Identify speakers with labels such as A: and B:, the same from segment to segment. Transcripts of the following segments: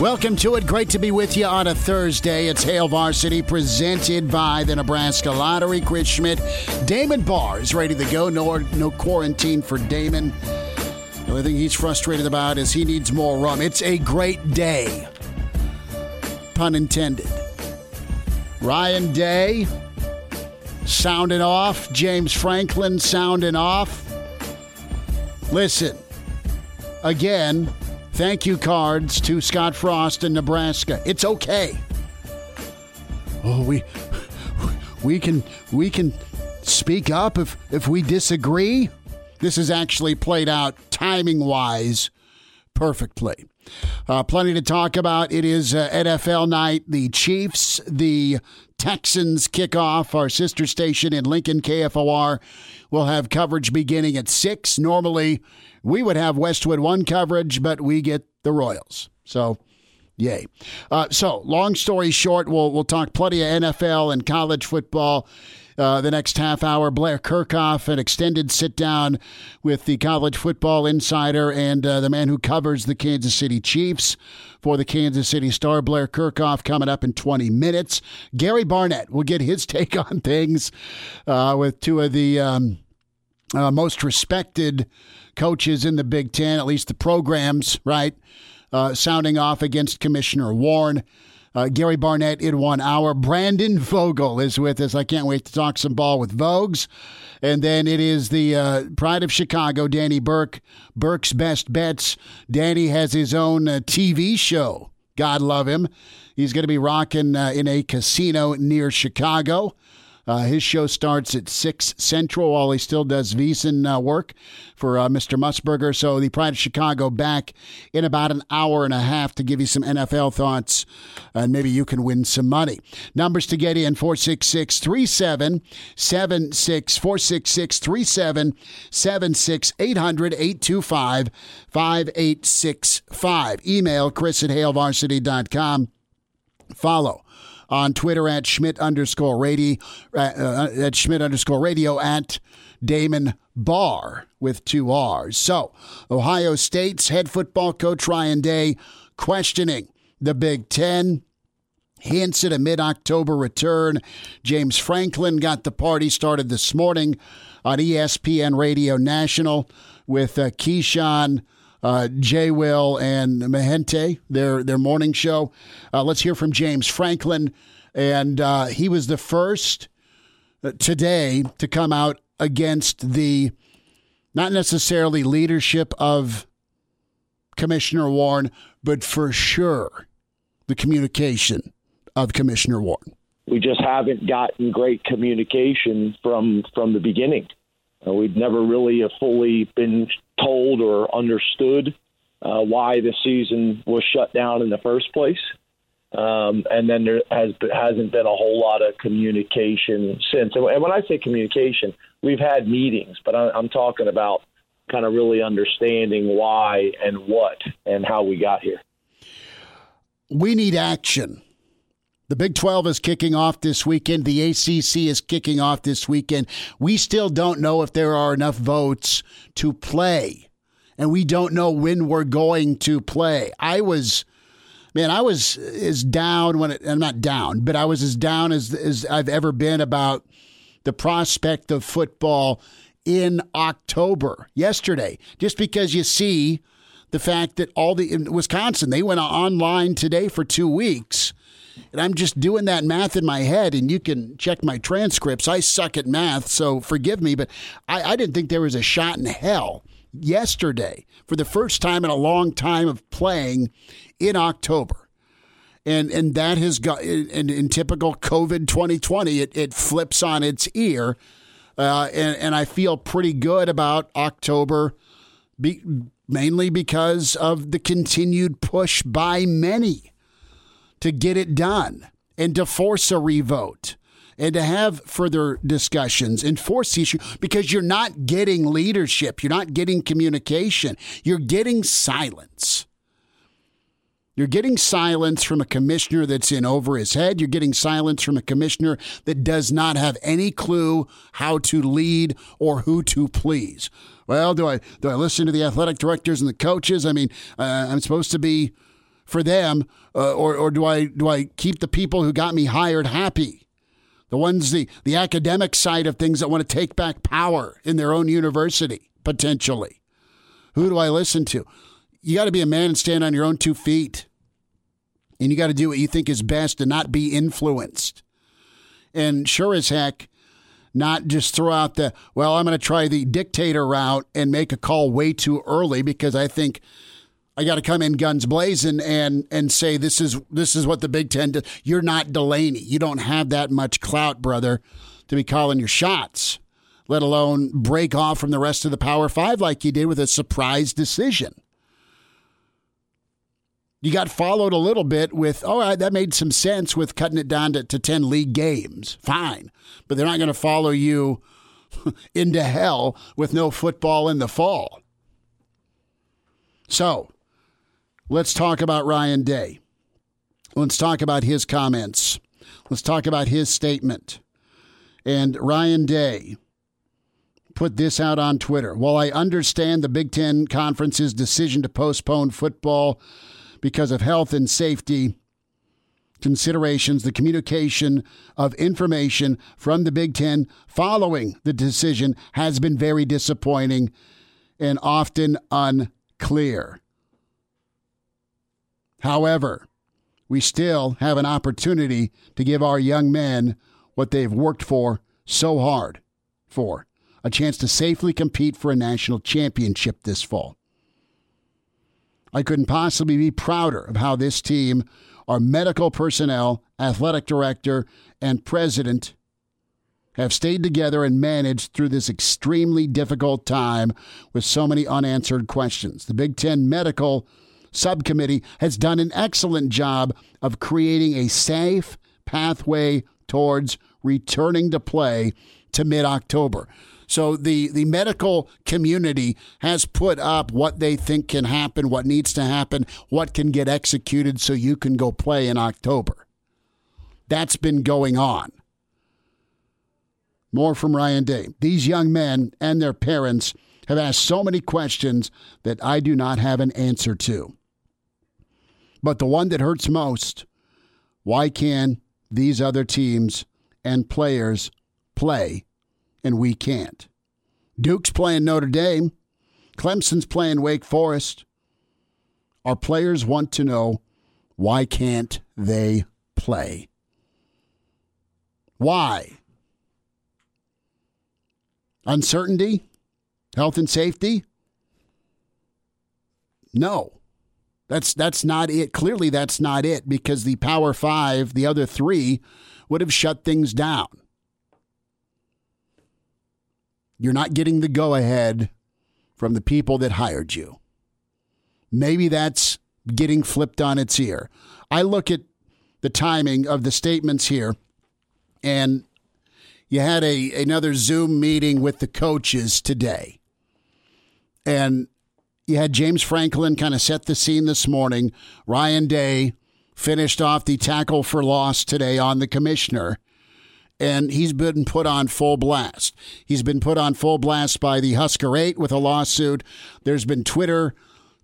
A: Welcome to it. Great to be with you on a Thursday. It's Hail Varsity presented by the Nebraska Lottery. Chris Schmidt, Damon Barr is ready to go. No, no quarantine for Damon. The only thing he's frustrated about is he needs more rum. It's a great day. Pun intended. Ryan Day sounding off. James Franklin sounding off. Listen, again, thank you cards to Scott Frost in Nebraska. It's okay. Oh, we we can we can speak up if if we disagree. This is actually played out timing wise perfectly. Uh, plenty to talk about. It is uh, NFL night. The Chiefs, the Texans kick off. Our sister station in Lincoln, KFOR, will have coverage beginning at 6. Normally, we would have Westwood 1 coverage, but we get the Royals. So, yay. Uh, so, long story short, we'll, we'll talk plenty of NFL and college football. Uh, the next half hour. Blair Kerkhoff, an extended sit down with the college football insider and uh, the man who covers the Kansas City Chiefs for the Kansas City Star. Blair Kerkhoff, coming up in 20 minutes. Gary Barnett will get his take on things uh, with two of the um, uh, most respected coaches in the Big Ten, at least the programs, right? Uh, sounding off against Commissioner Warren. Uh, Gary Barnett in one hour. Brandon Vogel is with us. I can't wait to talk some ball with Vogues. And then it is the uh, pride of Chicago, Danny Burke, Burke's Best Bets. Danny has his own uh, TV show. God love him. He's going to be rocking uh, in a casino near Chicago. Uh, his show starts at 6 Central while he still does VSiN uh, work for uh, Mr. Musburger. So the Pride of Chicago back in about an hour and a half to give you some NFL thoughts, and maybe you can win some money. Numbers to get in 466 3776 466 3776 800 825 5865. Email chris at hailvarsity.com. Follow on Twitter at Schmidt underscore radio, uh, uh, at Schmidt underscore radio at Damon Barr with two R's. So, Ohio State's head football coach Ryan Day questioning the Big Ten. Hints at a mid October return. James Franklin got the party started this morning on ESPN Radio National with uh, Keyshawn uh, Jay Will and Mehenti, their their morning show. Uh, let's hear from James Franklin, and uh, he was the first uh, today to come out against the not necessarily leadership of Commissioner Warren, but for sure the communication of Commissioner Warren.
B: We just haven't gotten great communication from from the beginning. Uh, we've never really fully been told or understood uh, why the season was shut down in the first place. Um, and then there has hasn't been a whole lot of communication since. And when I say communication, we've had meetings, but I'm talking about kind of really understanding why and what and how we got here.
A: We need action. The Big 12 is kicking off this weekend. The ACC is kicking off this weekend. We still don't know if there are enough votes to play, and we don't know when we're going to play. I was, man, I was as down when it, I'm not down, but I was as down as, as I've ever been about the prospect of football in October yesterday, just because you see the fact that all the in Wisconsin, they went online today for two weeks And I'm just doing that math in my head, and you can check my transcripts. I suck at math, so forgive me, but I, I didn't think there was a shot in hell yesterday for the first time in a long time of playing in October and and that has got in, in typical COVID 2020, it, it flips on its ear, uh, and and I feel pretty good about October, be, mainly because of the continued push by many to get it done and to force a revote and to have further discussions and force issue because you're not getting leadership, you're not getting communication, you're getting silence. You're getting silence from a commissioner that's in over his head. You're getting silence from a commissioner that does not have any clue how to lead or who to please. Well, do I do I listen to the athletic directors and the coaches? I mean, uh, I'm supposed to be for them, uh, or or do I do I keep the people who got me hired happy? The ones the the academic side of things that want to take back power in their own university potentially. Who do I listen to? you got to be a man and stand on your own two feet. And you got to do what you think is best and not be influenced. And sure as heck, not just throw out the, well, I'm going to try the dictator route and make a call way too early because I think I got to come in guns blazing and and say this is this is what the Big Ten does. You're not Delaney. You don't have that much clout, brother, to be calling your shots, let alone break off from the rest of the Power Five like you did with a surprise decision you got followed a little bit with, oh, all right, that made some sense with cutting it down to, to 10 league games. Fine. But they're not going to follow you into hell with no football in the fall. So let's talk about Ryan Day. Let's talk about his comments. Let's talk about his statement. And Ryan Day put this out on Twitter. While I understand the Big Ten Conference's decision to postpone football because of health and safety considerations, the communication of information from the Big Ten following the decision has been very disappointing and often unclear. However, we still have an opportunity to give our young men what they've worked for so hard for a chance to safely compete for a national championship this fall. I couldn't possibly be prouder of how this team, our medical personnel, athletic director, and president have stayed together and managed through this extremely difficult time with so many unanswered questions. The Big Ten Medical Subcommittee has done an excellent job of creating a safe pathway towards returning to play to mid October. So the, the medical community has put up what they think can happen, what needs to happen, what can get executed so you can go play in October. That's been going on. More from Ryan Day. These young men and their parents have asked so many questions that I do not have an answer to. But the one that hurts most why can these other teams and players play and we can't. Duke's playing Notre Dame. Clemson's playing Wake Forest. Our players want to know why can't they play? Why? Uncertainty? Health and safety? No. That's that's not it. Clearly that's not it because the Power 5, the other 3 would have shut things down. You're not getting the go ahead from the people that hired you. Maybe that's getting flipped on its ear. I look at the timing of the statements here, and you had a another Zoom meeting with the coaches today, and you had James Franklin kind of set the scene this morning. Ryan Day finished off the tackle for loss today on the commissioner and he's been put on full blast. He's been put on full blast by the Husker 8 with a lawsuit. There's been Twitter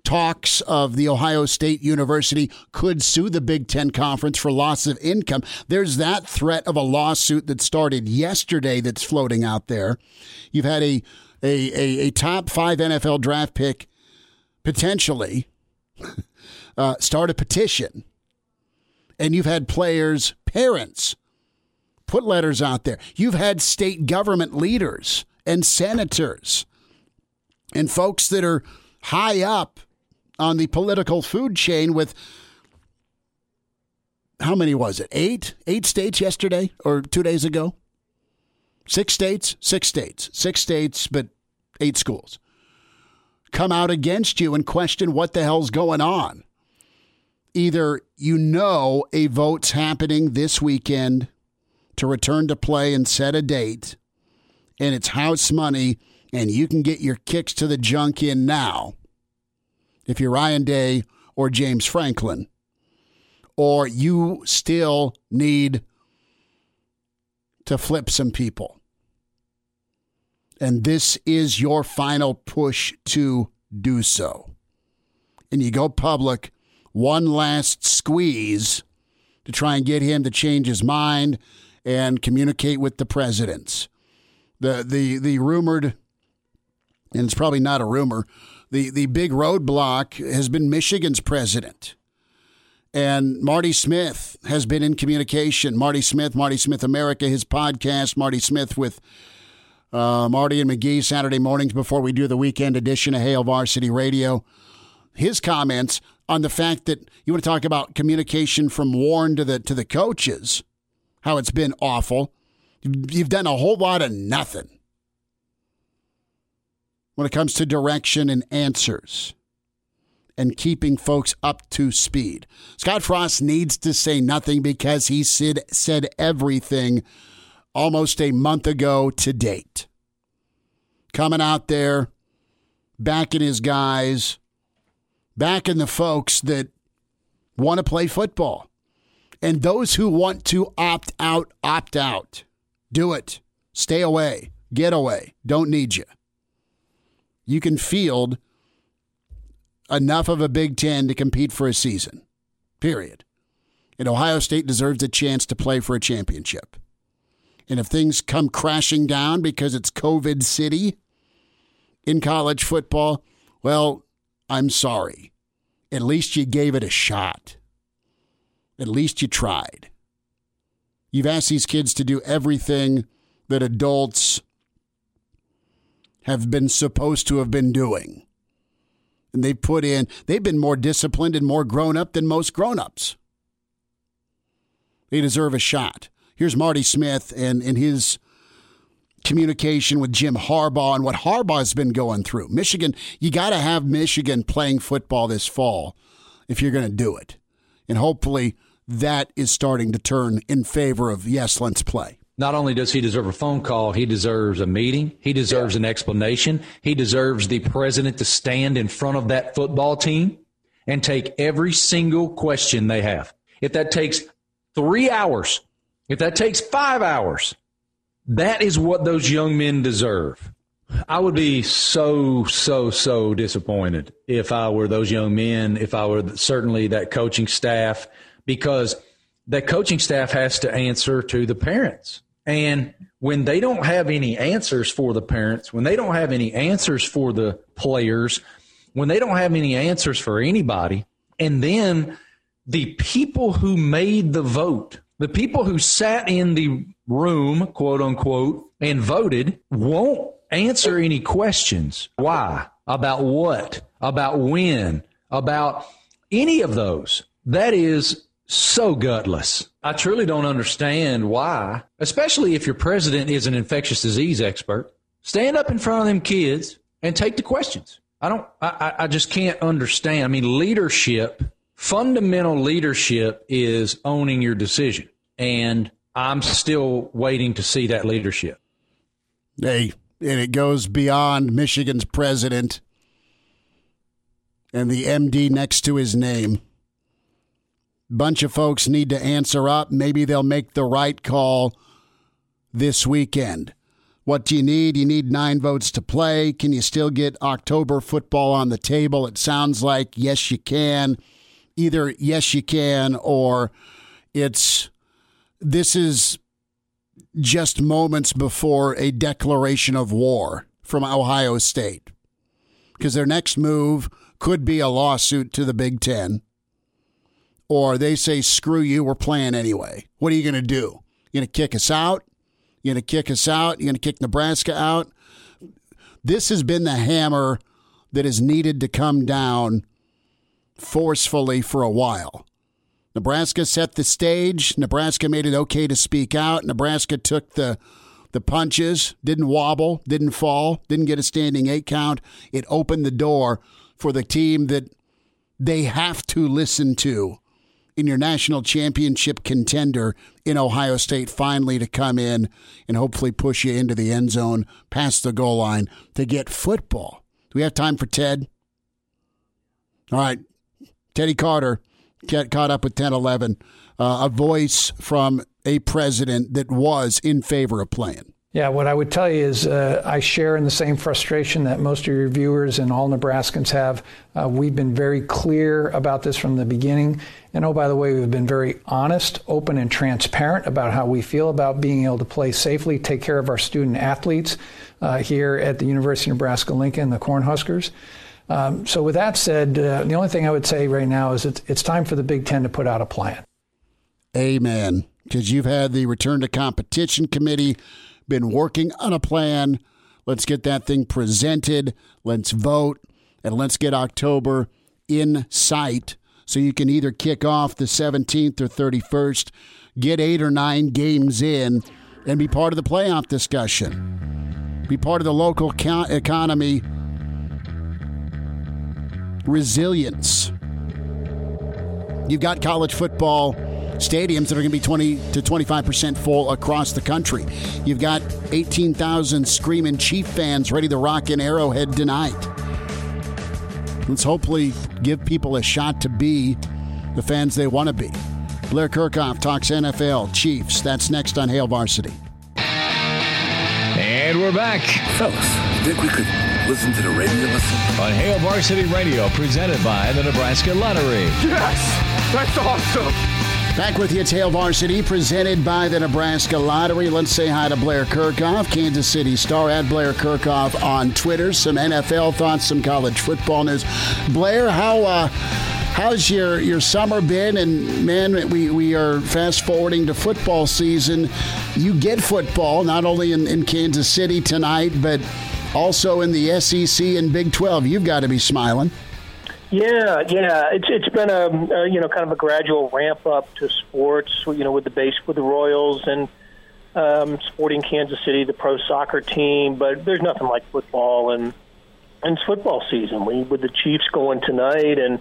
A: talks of the Ohio State University could sue the Big Ten Conference for loss of income. There's that threat of a lawsuit that started yesterday that's floating out there. You've had a a, a, a top five NFL draft pick potentially uh, start a petition And you've had players, parents, put letters out there. You've had state government leaders and senators and folks that are high up on the political food chain with how many was it? Eight? Eight states yesterday or two days ago? Six states? Six states. Six states, but eight schools. Come out against you and question what the hell's going on. Either you know a vote's happening this weekend to return to play and set a date, and it's house money, and you can get your kicks to the junk in now if you're Ryan Day or James Franklin, or you still need to flip some people. And this is your final push to do so. And you go public, one last squeeze to try and get him to change his mind and communicate with the presidents. The the the rumored and it's probably not a rumor, the, the big roadblock has been Michigan's president. And Marty Smith has been in communication. Marty Smith, Marty Smith America, his podcast, Marty Smith with uh, Marty and McGee Saturday mornings before we do the weekend edition of Hail Varsity Radio. His comments on the fact that you want to talk about communication from Warren to the to the coaches, how it's been awful. You've done a whole lot of nothing when it comes to direction and answers and keeping folks up to speed. Scott Frost needs to say nothing because he said, said everything almost a month ago to date. Coming out there, backing his guys, backing the folks that want to play football. And those who want to opt out, opt out. Do it. Stay away. Get away. Don't need you you can field enough of a Big Ten to compete for a season. Period. And Ohio State deserves a chance to play for a championship. And if things come crashing down because it's COVID City in college football, well, I'm sorry. At least you gave it a shot. At least you tried. You've asked these kids to do everything that adults have been supposed to have been doing. And they've put in, they've been more disciplined and more grown up than most grown ups. They deserve a shot. Here's Marty Smith and, and his communication with Jim Harbaugh and what Harbaugh's been going through. Michigan, you got to have Michigan playing football this fall if you're going to do it. And hopefully that is starting to turn in favor of yes, let's play.
C: Not only does he deserve a phone call, he deserves a meeting. He deserves yeah. an explanation. He deserves the president to stand in front of that football team and take every single question they have. If that takes three hours, if that takes five hours, that is what those young men deserve. I would be so, so, so disappointed if I were those young men, if I were certainly that coaching staff, because that coaching staff has to answer to the parents. And when they don't have any answers for the parents, when they don't have any answers for the players, when they don't have any answers for anybody, and then the people who made the vote, the people who sat in the room, quote unquote, and voted won't answer any questions. Why? About what? About when? About any of those. That is so gutless. I truly don't understand why, especially if your president is an infectious disease expert. Stand up in front of them kids and take the questions. I don't, I, I just can't understand. I mean, leadership, fundamental leadership is owning your decision. And I'm still waiting to see that leadership.
A: Hey, and it goes beyond Michigan's president and the MD next to his name bunch of folks need to answer up. Maybe they'll make the right call this weekend. What do you need? You need nine votes to play. Can you still get October football on the table? It sounds like yes, you can. Either yes, you can, or it's this is just moments before a declaration of war from Ohio State. Because their next move could be a lawsuit to the Big Ten or they say, screw you, we're playing anyway. What are you going to do? You going to kick us out? You going to kick us out? You going to kick Nebraska out? This has been the hammer that is needed to come down forcefully for a while. Nebraska set the stage. Nebraska made it okay to speak out. Nebraska took the the punches, didn't wobble, didn't fall, didn't get a standing eight count. It opened the door for the team that they have to listen to in your national championship contender in Ohio State finally to come in and hopefully push you into the end zone past the goal line to get football. Do we have time for Ted? All right. Teddy Carter get caught up with 10 11. Uh, a voice from a president that was in favor of playing.
D: Yeah, what I would tell you is uh, I share in the same frustration that most of your viewers and all Nebraskans have. Uh, we've been very clear about this from the beginning. And oh, by the way, we've been very honest, open, and transparent about how we feel about being able to play safely, take care of our student athletes uh, here at the University of Nebraska Lincoln, the Cornhuskers. Um, so, with that said, uh, the only thing I would say right now is it's, it's time for the Big Ten to put out a plan.
A: Amen. Because you've had the Return to Competition Committee been working on a plan. Let's get that thing presented. Let's vote. And let's get October in sight so you can either kick off the 17th or 31st, get eight or nine games in, and be part of the playoff discussion. Be part of the local economy resilience. You've got college football stadiums that are going to be 20 to 25% full across the country. You've got 18,000 screaming Chief fans ready to rock in Arrowhead tonight. Let's hopefully give people a shot to be the fans they want to be. Blair Kerkhoff talks NFL Chiefs. That's next on Hail Varsity.
E: And we're back.
F: Fellas, think we could listen to the radio listen?
E: On Hail Varsity Radio, presented by the Nebraska Lottery.
F: Yes! That's awesome!
A: Back with you, Hail Varsity, presented by the Nebraska Lottery. Let's say hi to Blair Kerkhoff, Kansas City Star, at Blair Kerkhoff on Twitter. Some NFL thoughts, some college football news. Blair, how uh, how's your, your summer been? And man, we, we are fast forwarding to football season. You get football not only in, in Kansas City tonight, but also in the SEC and Big 12. You've got to be smiling.
G: Yeah, yeah, it's it's been a, a you know kind of a gradual ramp up to sports. You know, with the base with the Royals and um, Sporting Kansas City, the pro soccer team, but there's nothing like football and and it's football season. We with the Chiefs going tonight and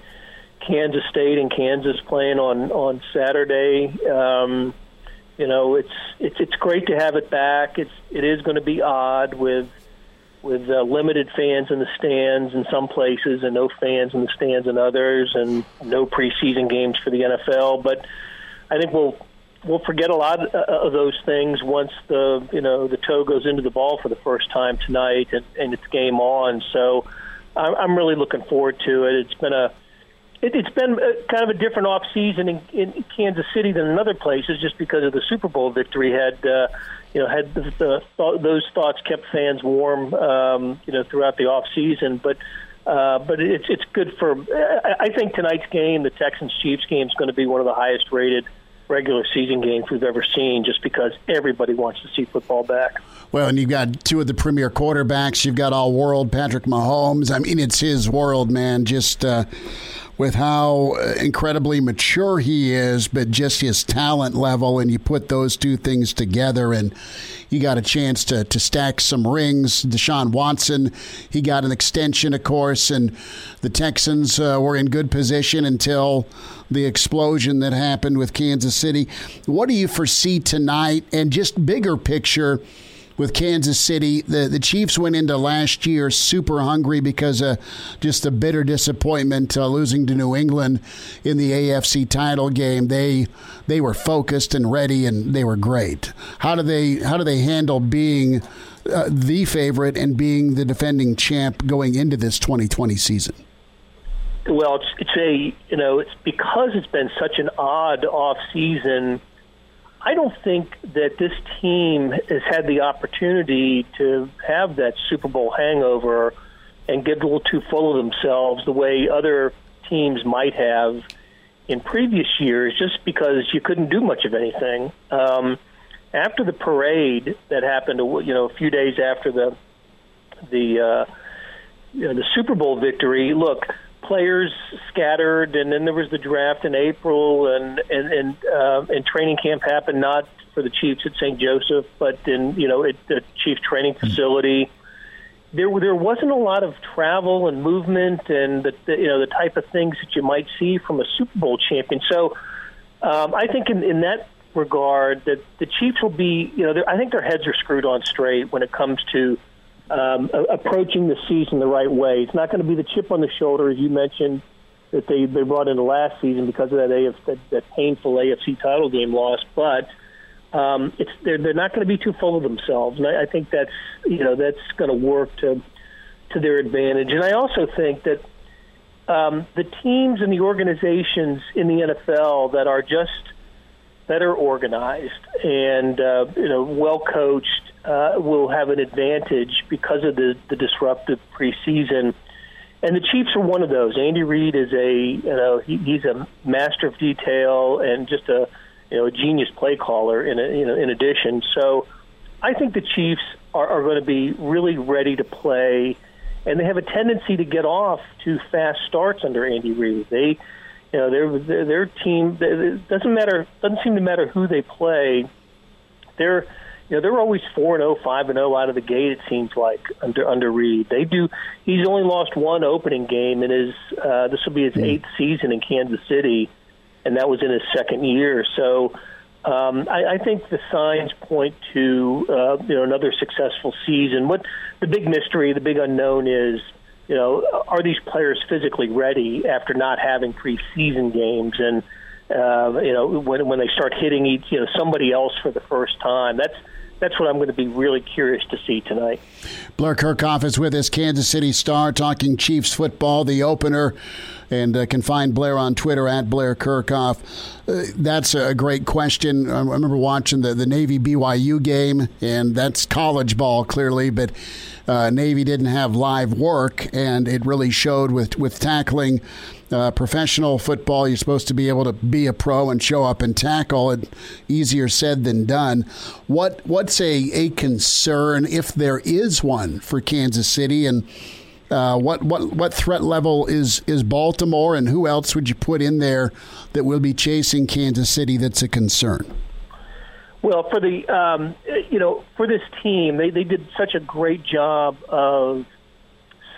G: Kansas State and Kansas playing on on Saturday. Um, you know, it's it's it's great to have it back. It's it is going to be odd with with uh, limited fans in the stands in some places and no fans in the stands in others, and no preseason games for the NFL. But I think we'll we'll forget a lot uh, of those things once the you know the toe goes into the ball for the first time tonight and, and it's game on. So I'm really looking forward to it. It's been a it, it's been a, kind of a different off season in, in Kansas City than in other places, just because of the Super Bowl victory had. Uh, you know, had the, the th- those thoughts kept fans warm, um, you know, throughout the off season. But uh, but it's it's good for. I think tonight's game, the Texans Chiefs game, is going to be one of the highest rated regular season games we've ever seen, just because everybody wants to see football back.
A: Well, and you've got two of the premier quarterbacks. You've got all world Patrick Mahomes. I mean, it's his world, man. Just. Uh, with how uh, incredibly mature he is, but just his talent level. And you put those two things together, and you got a chance to, to stack some rings. Deshaun Watson, he got an extension, of course, and the Texans uh, were in good position until the explosion that happened with Kansas City. What do you foresee tonight, and just bigger picture? with Kansas City. The the Chiefs went into last year super hungry because of just a bitter disappointment uh, losing to New England in the AFC title game. They they were focused and ready, and they were great. How do they how do they handle being uh, the favorite and being the defending champ going into this 2020 season?
G: Well, it's, a you know it's because it's been such an odd off season I don't think that this team has had the opportunity to have that Super Bowl hangover and get a little too full of themselves the way other teams might have. in previous years just because you couldn't do much of anything. Um, after the parade that happened, you know, a few days after the the uh, you know, the Super Bowl victory, look, players scattered, and then there was the draft in April, and and and, uh, and training camp happened not for the Chiefs at St. Joseph, but in you know at the Chief training facility there there wasn't a lot of travel and movement and the, the you know the type of things that you might see from a Super Bowl champion. So um, I think in, in that regard that the Chiefs will be you know I think their heads are screwed on straight when it comes to um, approaching the season the right way. It's not going to be the chip on the shoulder as you mentioned that they they brought into last season because of that AF, that, that painful AFC title game loss, but um, it's they're they're not going to be too full of themselves, and I, I think that's you know that's going to work to to their advantage. And I also think that um, the teams and the organizations in the NFL that are just better organized and uh, you know well coached uh, will have an advantage because of the, the disruptive preseason. And the Chiefs are one of those. Andy Reid is a you know he, he's a master of detail and just a you know, a genius play caller in a, you know in addition. So I think the Chiefs are, are going to be really ready to play, and they have a tendency to get off to fast starts under Andy Reid. They, you know, their their, their team it doesn't matter doesn't seem to matter who they play. They're you know they're always four and 0, 5 and zero out of the gate. It seems like under under Reid. They do. He's only lost one opening game in his. Uh, this will be his eighth season in Kansas City and that was in his second year. So um, I, I think the signs point to uh, you know another successful season. What the big mystery, the big unknown is, you know, are these players physically ready after not having preseason games and uh, you know when when they start hitting each you know somebody else for the first time. That's that's what I'm going to be really curious to see tonight.
A: Blair Kerkhoff is with us, Kansas City Star, talking Chiefs football, the opener and uh, can find Blair on Twitter at Blair Kerkhoff. Uh, that's a great question. I remember watching the, the Navy BYU game, and that's college ball clearly, but uh, Navy didn't have live work, and it really showed with with tackling. Uh, professional football, you're supposed to be able to be a pro and show up and tackle. It easier said than done. What what's a, a concern if there is one for Kansas City and uh, what what what threat level is is Baltimore, and who else would you put in there that will be chasing Kansas City? That's a concern.
G: Well, for the um, you know for this team, they they did such a great job of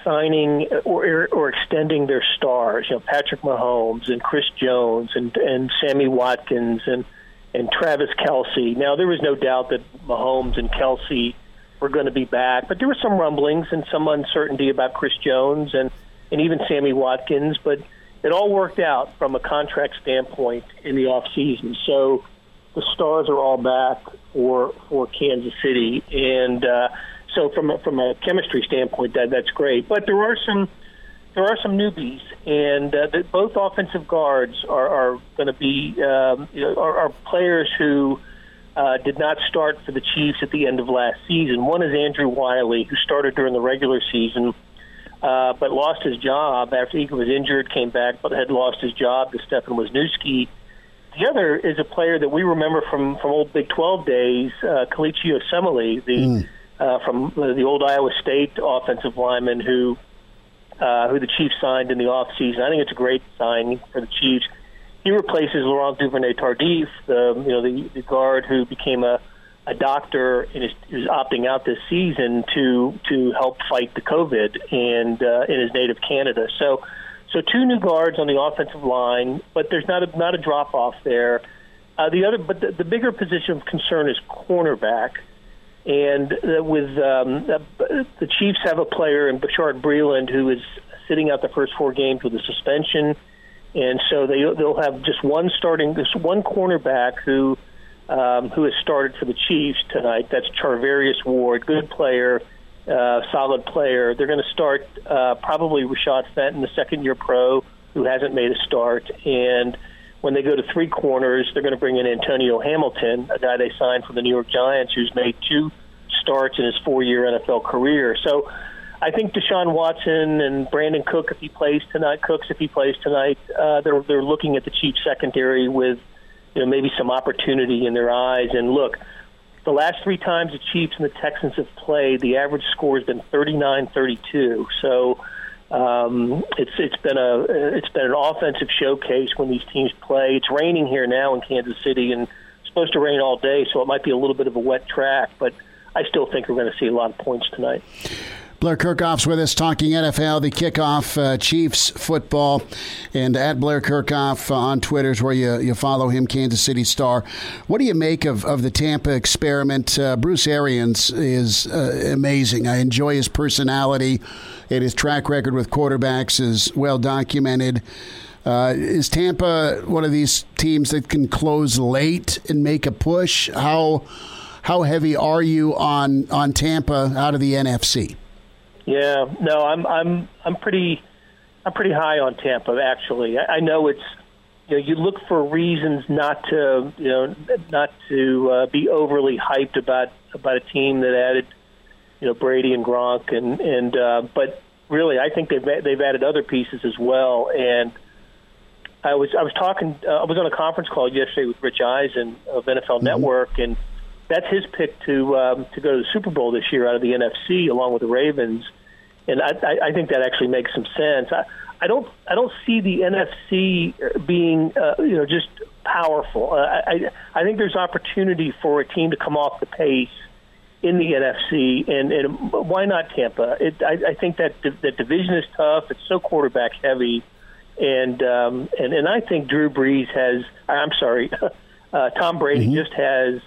G: signing or or extending their stars. You know, Patrick Mahomes and Chris Jones and and Sammy Watkins and and Travis Kelce. Now, there was no doubt that Mahomes and Kelce were going to be back. But there were some rumblings and some uncertainty about Chris Jones and, and even Sammy Watkins. But it all worked out from a contract standpoint in the off season. So the stars are all back for for Kansas City, and uh, so from a, from a chemistry standpoint, that that's great. But there are some there are some newbies, and uh, the, both offensive guards are, are going to be um, you know, are, are players who uh, did not start for the Chiefs at the end of last season. One is Andrew Wylie, who started during the regular season, uh, but lost his job after he was injured, came back, but had lost his job to Stefan Wisniewski. The other is a player that we remember from, from old Big 12 days, uh, Kelechi Osemele, the mm. Uh, from the old Iowa State offensive lineman who uh, who the Chiefs signed in the offseason. I think it's a great signing for the Chiefs he replaces Laurent Duvernay Tardif, the you know the, the guard who became a a doctor and is, is opting out this season to to help fight the COVID and uh, in his native Canada. So so two new guards on the offensive line, but there's not a, not a drop off there. Uh, the other, but the, the bigger position of concern is cornerback. And with um, the Chiefs have a player in Bashaud Breeland who is sitting out the first four games with a suspension and so they they'll have just one starting this one cornerback who um, who has started for the Chiefs tonight. That's Charvarius Ward, good player, uh, solid player. They're going to start uh, probably Rashad Fenton, the second year pro who hasn't made a start, and when they go to three corners, they're going to bring in Antonio Hamilton, a guy they signed from the New York Giants, who's made two starts in his four-year NFL career. So I think Deshaun Watson and Brandon Cook, if he plays tonight, Cooks if he plays tonight, uh, they're they're looking at the Chiefs secondary with you know maybe some opportunity in their eyes. And look, the last three times the Chiefs and the Texans have played, the average score has been 39-32. So um, it's it's been a it's been an offensive showcase when these teams play. It's raining here now in Kansas City, and it's supposed to rain all day, so it might be a little bit of a wet track, but I still think we're going to see a lot of points tonight.
A: Blair Kerkhoff's with us talking NFL, the kickoff, uh, Chiefs football, and at Blair Kerkhoff uh, on Twitter is where you, you follow him, Kansas City Star. What do you make of, of the Tampa experiment? Uh, Bruce Arians is uh, amazing. I enjoy his personality, and his track record with quarterbacks is well documented. Uh, is Tampa one of these teams that can close late and make a push? How how heavy are you on on Tampa out of the NFC?
G: Yeah, no, I'm I'm I'm pretty I'm pretty high on Tampa actually. I, I know it's you know you look for reasons not to you know not to uh, be overly hyped about about a team that added you know Brady and Gronk and and uh, but really I think they've they've added other pieces as well and. I was I was talking uh, I was on a conference call yesterday with Rich Eisen of NFL mm-hmm. Network and that's his pick to um, to go to the Super Bowl this year out of the NFC, along with the Ravens, and I, I think that actually makes some sense. I, I don't I don't see the NFC being uh, you know just powerful. Uh, I I think there's opportunity for a team to come off the pace in the NFC, and, and why not Tampa? It, I, I think that that division is tough. It's so quarterback heavy, and um, and and I think Drew Brees has. I'm sorry, uh, Tom Brady mm-hmm. just has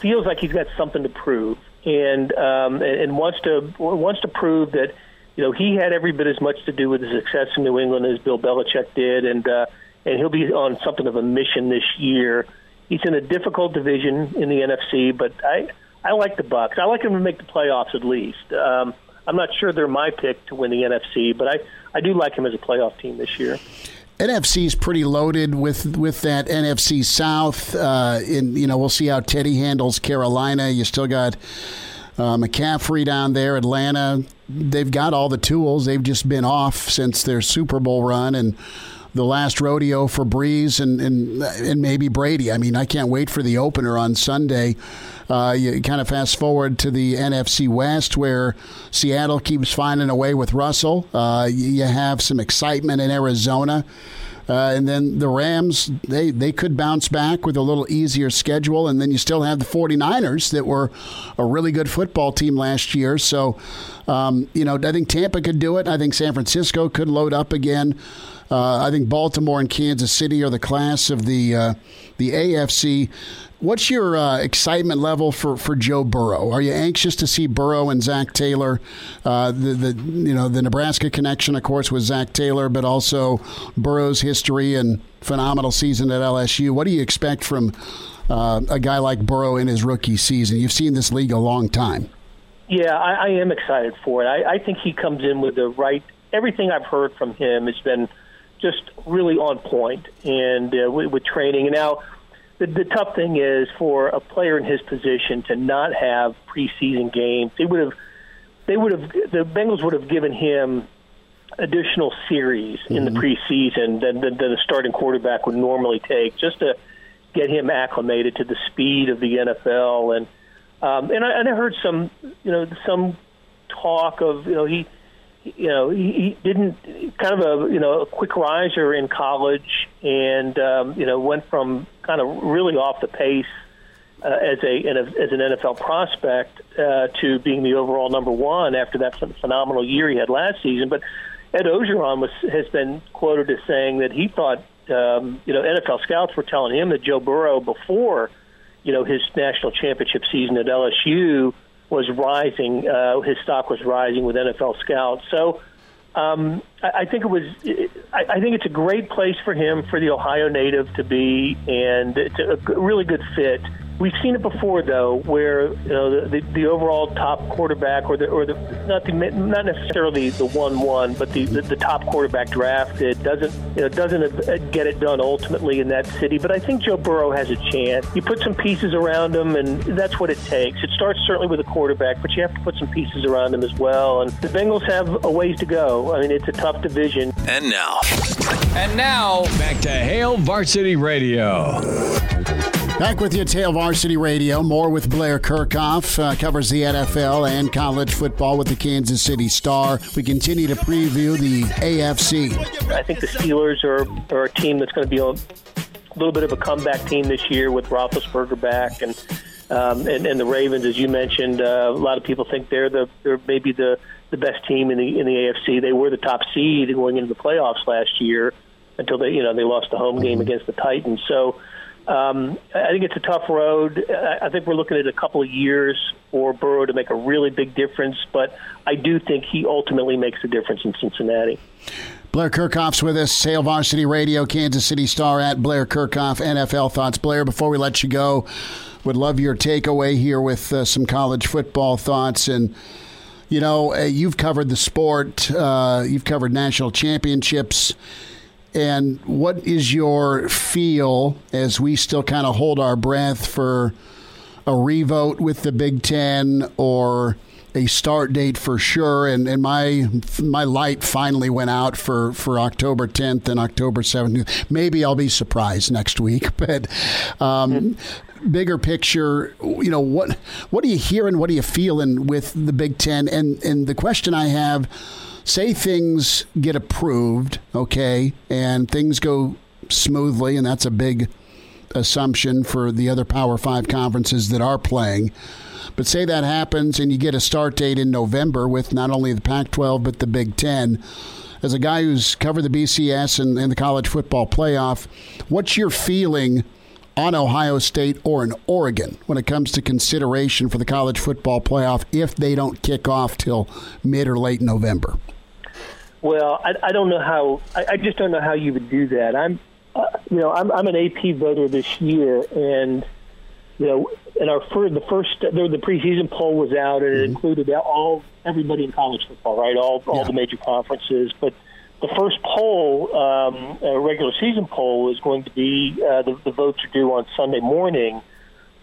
G: feels like he's got something to prove, and um, and wants to wants to prove that you know he had every bit as much to do with the success in New England as Bill Belichick did, and uh, and he'll be on something of a mission this year. He's in a difficult division in the NFC, but I I like the Bucs. I like them to make the playoffs at least. Um, I'm not sure they're my pick to win the NFC, but I I do like him as a playoff team this year.
A: NFC is pretty loaded with with that NFC South. Uh, in you know, we'll see how Teddy handles Carolina. You still got uh, McCaffrey down there, Atlanta. They've got all the tools. They've just been off since their Super Bowl run and the last rodeo for Brees and, and and maybe Brady. I mean, I can't wait for the opener on Sunday. Uh, you kind of fast forward to the NFC West, where Seattle keeps finding a way with Russell. Uh, you have some excitement in Arizona. Uh, and then the Rams, they, they could bounce back with a little easier schedule. And then you still have the 49ers that were a really good football team last year. So, um, you know, I think Tampa could do it. I think San Francisco could load up again. Uh, I think Baltimore and Kansas City are the class of the uh, the AFC. What's your uh, excitement level for, for Joe Burrow? Are you anxious to see Burrow and Zac Taylor? Uh, the the you know the Nebraska connection, of course, with Zac Taylor, but also Burrow's history and phenomenal season at LSU. What do you expect from uh, a guy like Burrow in his rookie season? You've seen this league a long time.
G: Yeah, I, I am excited for it. I, I think he comes in with the right. Everything I've heard from him has been just really on point and uh, with, with training. And now the, the tough thing is for a player in his position to not have preseason games. They would have, they would have, the Bengals would have given him additional series mm-hmm. in the mm-hmm. preseason than, than, than a starting quarterback would normally take, just to get him acclimated to the speed of the NFL. And um, and, I, and I heard some, you know, some talk of, you know, he you know, he, he didn't kind of a you know a quick riser in college, and um, you know went from kind of really off the pace uh, as a as an NFL prospect uh, to being the overall number one after that phenomenal year he had last season. But Ed Orgeron was has been quoted as saying that he thought um, you know NFL scouts were telling him that Joe Burrow before you know his national championship season at LSU was rising. Uh, his stock was rising with NFL scouts. So um, I, I think it was. I, I think it's a great place for him, for the Ohio native to be, and it's a a really good fit We've seen it before, though, where you know the, the, the overall top quarterback, or the or the not the not necessarily the one one, but the, the, the top quarterback drafted doesn't you know doesn't uh, get it done ultimately in that city. But I think Joe Burrow has a chance. You put some pieces around him, and that's what it takes. It starts certainly with a quarterback, but you have to put some pieces around him as well. And the Bengals have a ways to go. I mean, it's a tough division.
F: And now,
E: and now back to Hail Varsity Radio.
A: Back with you at Hail Varsity Radio. More with Blair Kerkhoff. Uh, covers the NFL and college football with the Kansas City Star. We continue to preview the AFC.
G: I think the Steelers are, are a team that's going to be a little bit of a comeback team this year with Roethlisberger back and um, and, and the Ravens, as you mentioned, uh, a lot of people think they're the they're maybe the the best team in the in the AFC. They were the top seed going into the playoffs last year until they you know they lost the home game against the Titans. So um, I think it's a tough road. I think we're looking at a couple of years for Burrow to make a really big difference, but I do think he ultimately makes a difference in Cincinnati.
A: Blair Kerkhoff's with us, Hail Varsity Radio, Kansas City Star at Blair Kerkhoff, NFL Thoughts. Blair, before we let you go, would love your takeaway here with uh, some college football thoughts. And, you know, uh, you've covered the sport, uh, you've covered national championships and what is your feel as we still kind of hold our breath for a revote with the Big Ten or a start date for sure? And, and my my light finally went out for, for October 10th and October 17th. Maybe I'll be surprised next week, but um, bigger picture, you know what what are you hearing? What are you feeling with the Big Ten? And and the question I have say things get approved, okay, and things go smoothly, and that's a big assumption for the other Power Five conferences that are playing. But say that happens and you get a start date in November with not only the Pac 12 but the Big Ten. As a guy who's covered the BCS and, and the college football playoff, what's your feeling on Ohio State or in Oregon when it comes to consideration for the college football playoff if they don't kick off till mid or late November?
G: Well, I, I don't know how. I, I just don't know how you would do that. I'm, uh, you know, I'm, I'm an AP voter this year, and you know, and our first, the first, the, the preseason poll was out, and it mm-hmm. included all everybody in college football, right? All all yeah. the major conferences, but the first poll, um, a regular season poll, is going to be uh, the, the votes are due on Sunday morning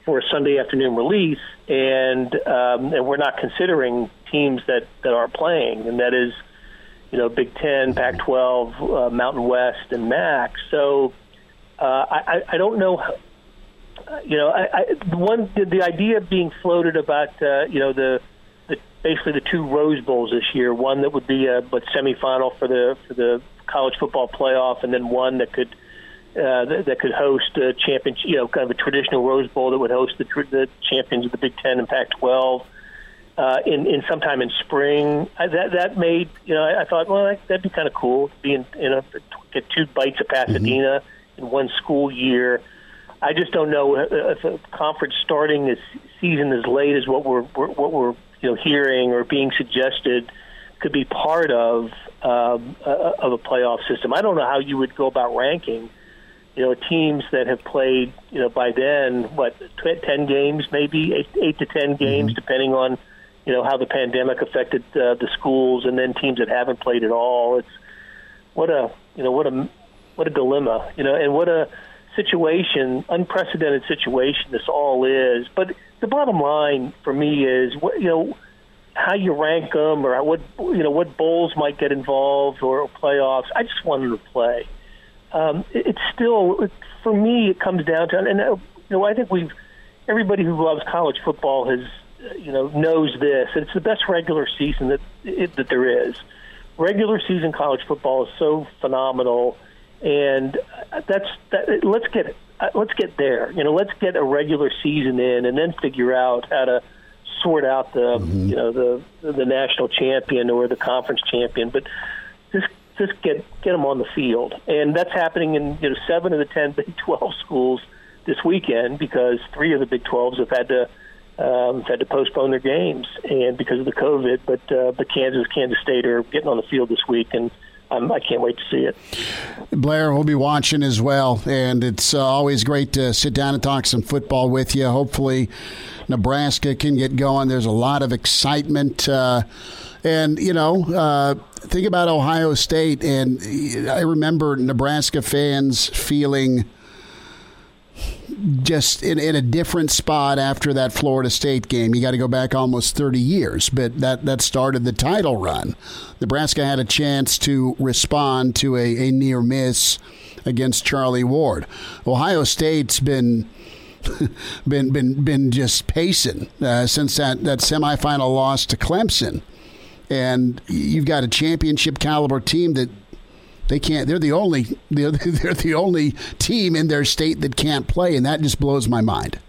G: for a Sunday afternoon release, and um, and we're not considering teams that that aren't playing, and that is you know, Big Ten, Pac-12, uh, Mountain West, and MAC. So uh, I, I don't know. You know, I, I, one the, the idea being floated about uh, you know the basically the two Rose Bowls this year. One that would be a but semifinal for the for the college football playoff, and then one that could. Uh, that, that could host a championship, you know, kind of a traditional Rose Bowl that would host the, the champions of the Big Ten and Pac-12 uh, in in sometime in spring. I, that that made you know I, I thought well that, that'd be kind of cool being you know get two bites of Pasadena mm-hmm. in one school year. I just don't know if a conference starting this season as late as what we're, we're what we're you know hearing or being suggested could be part of um, uh, of a playoff system. I don't know how you would go about ranking you know, teams that have played, you know, by then, what, ten games, maybe eight, eight to ten games, mm-hmm. depending on you know how the pandemic affected uh, the schools, and then teams that haven't played at all. It's what a you know what a what a dilemma, you know, and what a situation, unprecedented situation this all is. But the bottom line for me is what you know how you rank them or what you know what bowls might get involved or playoffs. I just want them to play. Um, it, it's still for me. It comes down to and uh, you know I think we've everybody who loves college football has you know knows this. It's the best regular season that it, that there is. Regular season college football is so phenomenal, and that's that. Let's get let's get there. You know, let's get a regular season in, and then figure out how to sort out the mm-hmm. you know the the national champion or the conference champion. But just just get get them on the field, and that's happening in you know seven of the ten Big Twelve schools this weekend because three of the Big Twelves have had to um, had to postpone their games and because of the COVID. But uh, but Kansas, Kansas State are getting on the field this week, and I'm, I can not wait to see it.
A: Blair we'll be watching as well, and it's uh, always great to sit down and talk some football with you. Hopefully, Nebraska can get going. There's a lot of excitement. Uh, and, you know, uh, think about Ohio State. And I remember Nebraska fans feeling just in, in a different spot after that Florida State game. You got to go back almost 30 years, but that, that started the title run. Nebraska had a chance to respond to a, a near miss against Charlie Ward. Ohio State's been been been been just pacing uh, since that that semifinal loss to Clemson, and you've got a championship caliber team that they can't. They're the only. They're, they're the only team in their state that can't play, and that just blows my mind.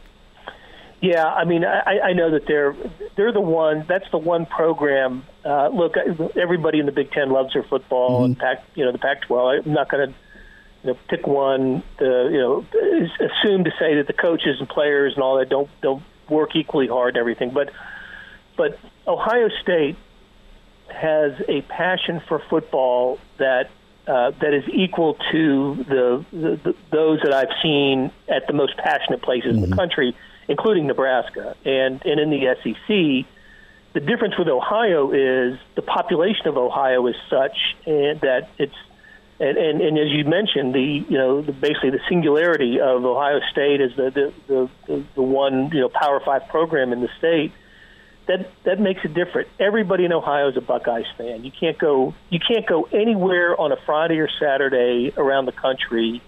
G: Yeah, I mean, I, I know that they're they're the one. That's the one program. Uh, look, everybody in the Big Ten loves their football mm-hmm. and Pac. You know, the Pac-12. I'm not going to you know pick one. The you know assume to say that the coaches and players and all that don't don't work equally hard and everything, but but Ohio State has a passion for football that uh, that is equal to the, the, the, those that I've seen at the most passionate places mm-hmm. in the mm-hmm. country, including Nebraska and and in the SEC. The difference with Ohio is the population of Ohio is such and that it's and, and, and as you mentioned, the you know the, basically the singularity of Ohio State as the the, the the one you know Power Five program in the state that that makes it different. Everybody in Ohio is a Buckeyes fan. You can't go you can't go anywhere on a Friday or Saturday around the country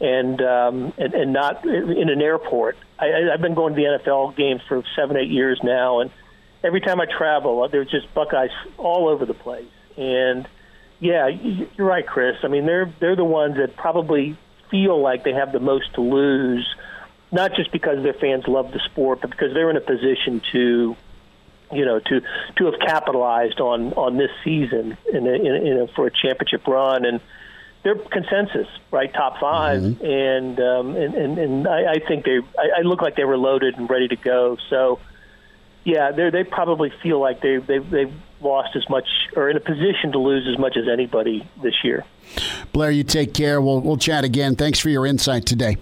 G: and um, and, and not in an airport. I, I've been going to the NFL games for seven eight years now, and every time I travel, there's just Buckeyes all over the place. And yeah, you're right, Chris. I mean, they're they're the ones that probably feel like they have the most to lose, not just because their fans love the sport, but because they're in a position to you know, to to have capitalized on on this season in a, in a, in a, for a championship run and their consensus, right, top 5 mm-hmm. and, um, and and and I, I think they, I, I look like they were loaded and ready to go. So, yeah, they they probably feel like they they they've lost as much or in a position to lose as much as anybody this year.
A: Blair, you take care. We'll we'll chat again. Thanks for your insight today.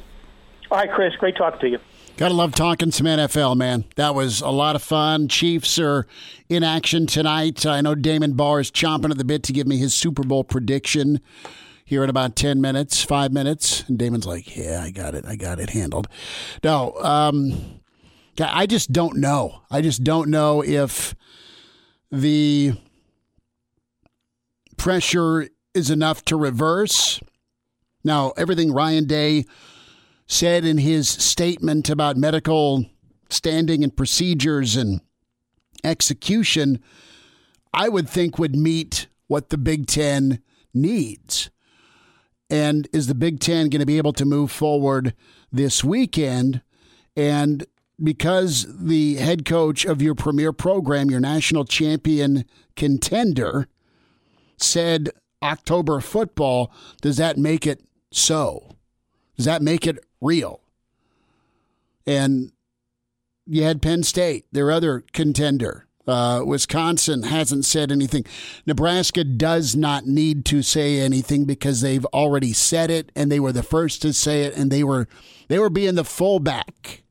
G: All right, Chris. Great talking to you.
A: Gotta love talking some NFL, man. That was a lot of fun. Chiefs are in action tonight. I know Damon Barr is chomping at the bit to give me his Super Bowl prediction here in about 10 minutes, five minutes. And Damon's like, yeah, I got it. I got it handled. No, um, I just don't know. I just don't know if the pressure is enough to reverse. Now, everything Ryan Day said in his statement about medical standing and procedures and execution, I would think would meet what the Big Ten needs. And is the Big Ten going to be able to move forward this weekend? And because the head coach of your premier program, your national champion contender, said October football, does that make it so? Does that make it real. And you had Penn State, their other contender. Uh, Wisconsin hasn't said anything. Nebraska does not need to say anything because they've already said it, and they were the first to say it, and they were they were being the fullback.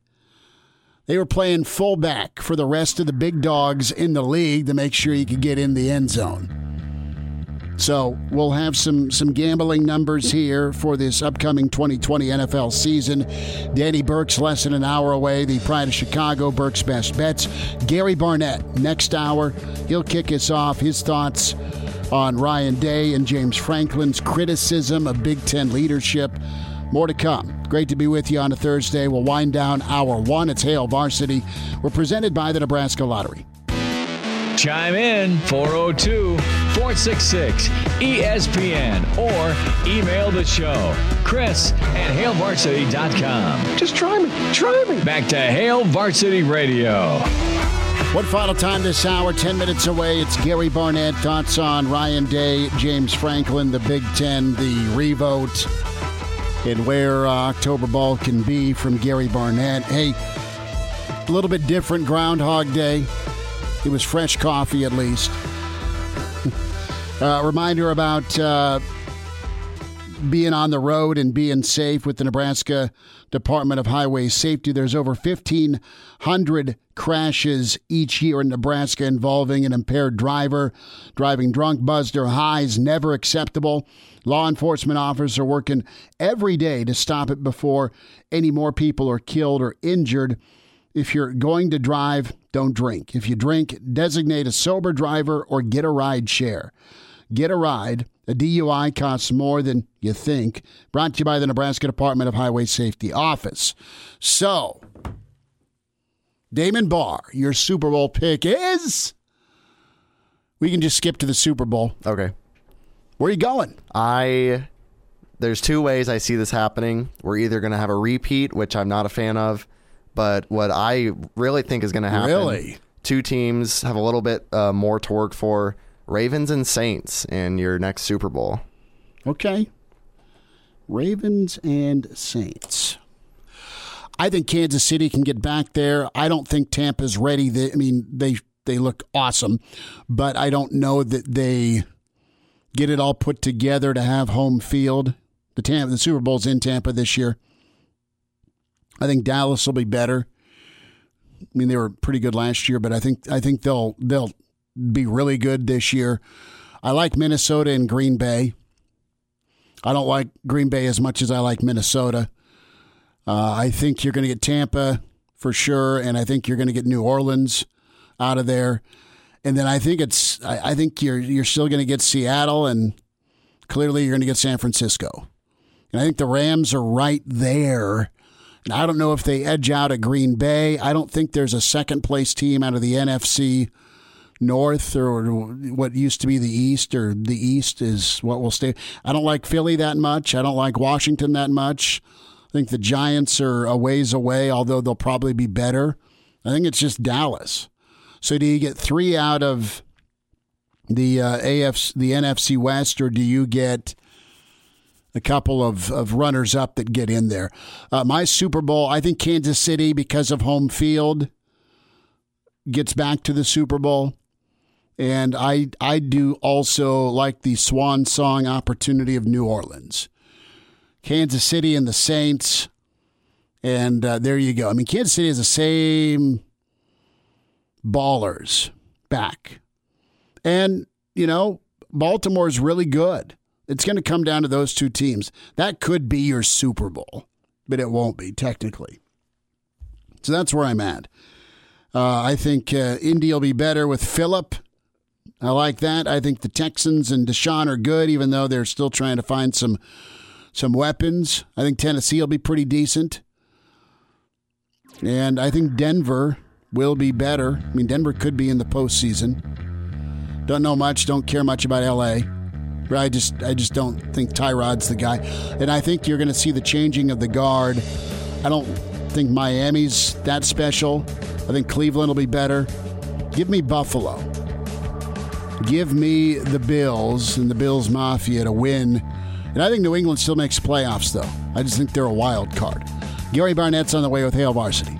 A: They were playing fullback for the rest of the big dogs in the league to make sure you could get in the end zone. So we'll have some some gambling numbers here for this upcoming 2020 NFL season. Danny Burke's less than an hour away. The Pride of Chicago, Burke's best bets. Gary Barnett next hour. He'll kick us off. His thoughts on Ryan Day and James Franklin's criticism of Big Ten leadership. More to come. Great to be with you on a Thursday. We'll wind down hour one. It's Hail Varsity. We're presented by the Nebraska Lottery.
E: Chime in 402 466 ESPN or email the show. Chris at HailVarsity.com.
A: Just try me. Try me.
E: Back to Hail Varsity Radio.
A: One final time this hour, 10 minutes away. It's Gary Barnett. Thoughts on Ryan Day, James Franklin, the Big Ten, the revote, and where uh, October ball can be from Gary Barnett. Hey, a little bit different Groundhog Day. It was fresh coffee, at least. Uh, reminder about uh, being on the road and being safe with the Nebraska Department of Highway Safety. There's over 1,500 crashes each year in Nebraska involving an impaired driver. Driving drunk, buzzed, or high is never acceptable. Law enforcement officers are working every day to stop it before any more people are killed or injured. If you're going to drive, don't drink. If you drink, designate a sober driver or get a ride share. Get a ride. A DUI costs more than you think. Brought to you by the Nebraska Department of Highway Safety Office. So, Damon Barr, your Super Bowl pick is. We can just skip to the Super Bowl.
H: Okay.
A: Where are you going?
H: I there's two ways I see this happening. We're either going to have a repeat, which I'm not a fan of, but what I really think is going to happen.
A: Really?
H: Two teams have a little bit uh, more to work for. Ravens and Saints in your next Super Bowl.
A: Okay. Ravens and Saints. I think Kansas City can get back there. I don't think Tampa's ready. They, I mean, they they look awesome, but I don't know that they get it all put together to have home field. The Tampa, the Super Bowl's in Tampa this year. I think Dallas will be better. I mean, they were pretty good last year, but I think I think they'll they'll be really good this year. I like Minnesota and Green Bay. I don't like Green Bay as much as I like Minnesota. Uh, I think you're going to get Tampa for sure, and I think you're going to get New Orleans out of there. And then I think it's I, I think you're you're still going to get Seattle, and clearly you're going to get San Francisco. And I think the Rams are right there. I don't know if they edge out of Green Bay. I don't think there's a second place team out of the NFC North or what used to be the East or the East is what will stay. I don't like Philly that much. I don't like Washington that much. I think the Giants are a ways away, although they'll probably be better. I think it's just Dallas. So do you get three out of the uh, AFC, the NFC West, or do you get a couple of, of runners up that get in there? Uh, my Super Bowl, I think Kansas City, because of home field, gets back to the Super Bowl. And I I do also like the swan song opportunity of New Orleans, Kansas City, and the Saints. And uh, there you go. I mean, Kansas City has the same ballers back. And, you know, Baltimore's really good. It's going to come down to those two teams. That could be your Super Bowl, but it won't be technically. So that's where I'm at. Uh, I think uh, Indy will be better with Philip. I like that. I think the Texans and Deshaun are good, even though they're still trying to find some some weapons. I think Tennessee will be pretty decent. And I think Denver will be better. I mean, Denver could be in the postseason. Don't know much. Don't care much about LA. I just, I just don't think Tyrod's the guy. And I think you're going to see the changing of the guard. I don't think Miami's that special. I think Cleveland will be better. Give me Buffalo. Give me the Bills and the Bills Mafia to win. And I think New England still makes playoffs, though. I just think they're a wild card. Gary Barnett's on the way with Hail Varsity.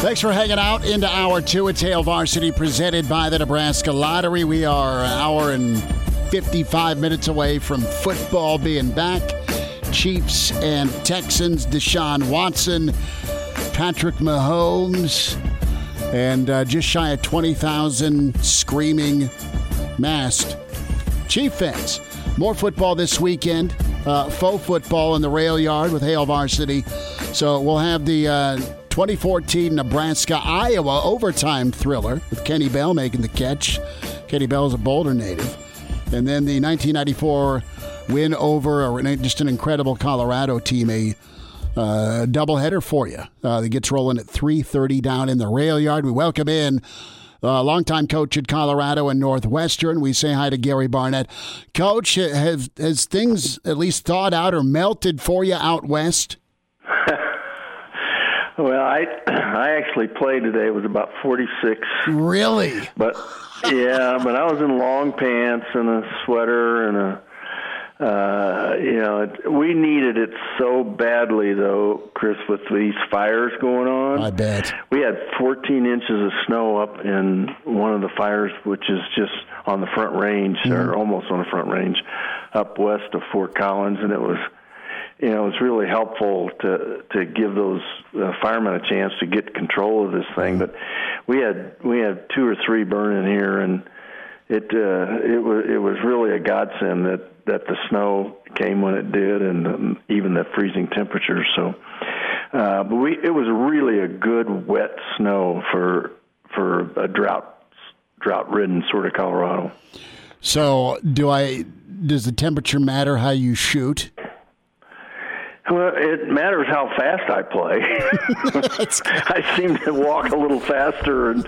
A: Thanks for hanging out into hour two at Hail Varsity, presented by the Nebraska Lottery. We are an hour and 55 minutes away from football being back. Chiefs and Texans, Deshaun Watson, Patrick Mahomes, and uh, just shy of 20,000 screaming, masked Chief fans. More football this weekend. Uh, faux football in the rail yard with Hail Varsity. So we'll have the. Uh, 2014 Nebraska Iowa overtime thriller with Kenny Bell making the catch. Kenny Bell is a Boulder native. And then the 1994 win over just an incredible Colorado team, a uh, doubleheader for you uh, that gets rolling at 3.30 down in the rail yard. We welcome in uh, longtime coach at Colorado and Northwestern. We say hi to Gary Barnett. Coach, have has things at least thawed out or melted for you out west?
I: well, I I actually played today. It was about 46.
A: Really?
I: But yeah, but I was in long pants and a sweater and a uh, you know, it, we needed it so badly, though, Chris, with these fires going on.
A: I bet.
I: We had 14 inches of snow up in one of the fires, which is just on the front range, mm-hmm. or almost on the front range, up west of Fort Collins, and it was. You know, it was really helpful to to give those uh, firemen a chance to get control of this thing. But we had we had two or three burning here, and it uh, it was it was really a godsend that that the snow came when it did, and um, even the freezing temperatures. So, uh, but we it was really a good wet snow for for a drought drought ridden sort of Colorado.
A: So, do I? Does the temperature matter how you shoot?
I: Well, it matters how fast I play. I seem to walk a little faster and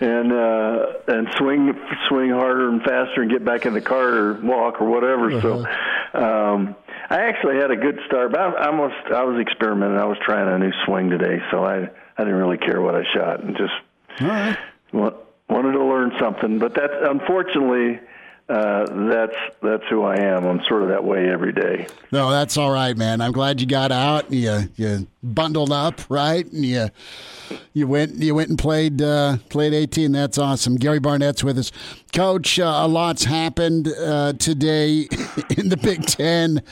I: and uh, and swing swing harder and faster and get back in the car or walk or whatever. Uh-huh. So um, I actually had a good start, but I almost I was experimenting. I was trying a new swing today, so I I didn't really care what I shot and just
A: All right.
I: wanted to learn something. But that unfortunately uh, that's that's who I am. I'm sort of that way every day.
A: No, that's all right, man. I'm glad you got out and you you bundled up, right? And you you went you went and played uh, played 18. That's awesome. Gary Barnett's with us, Coach. Uh, a lot's happened uh, today in the Big Ten.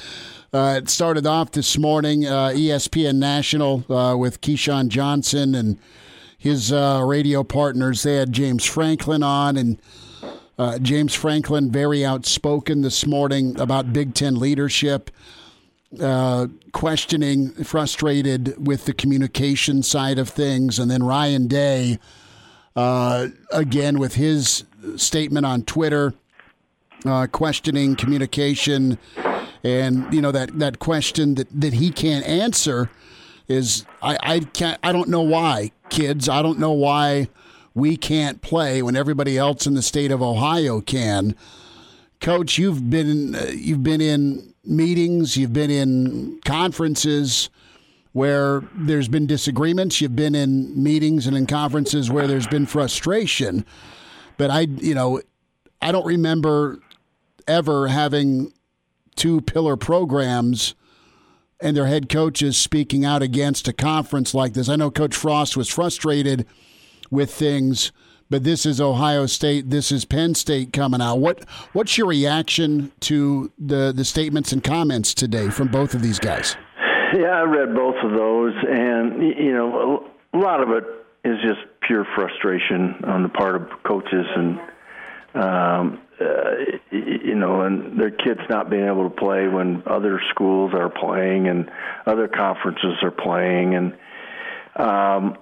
A: Uh, it started off this morning, uh, ESPN National with Keyshawn Johnson and his radio partners. They had James Franklin on and uh, James Franklin, very outspoken this morning about Big Ten leadership, uh, questioning, frustrated with the communication side of things. And then Ryan Day, uh, again, with his statement on Twitter, uh, questioning communication. And, you know, that, that question that, that he can't answer is I, I can't, I don't know why, kids. I don't know why we can't play when everybody else in the state of Ohio can. Coach, you've been uh, you've been in meetings, you've been in conferences where there's been disagreements, you've been in meetings and in conferences where there's been frustration. But I, you know, I don't remember ever having two pillar programs and their head coaches speaking out against a conference like this. I know Coach Frost was frustrated with things. But this is Ohio State. This is Penn State coming out. What what's your reaction to the the statements and comments today from both of these guys?
I: Yeah, I read both of those, and you know, a lot of it is just pure frustration on the part of coaches and um, uh, you know, and their kids not being able to play when other schools are playing and other conferences are playing, and um,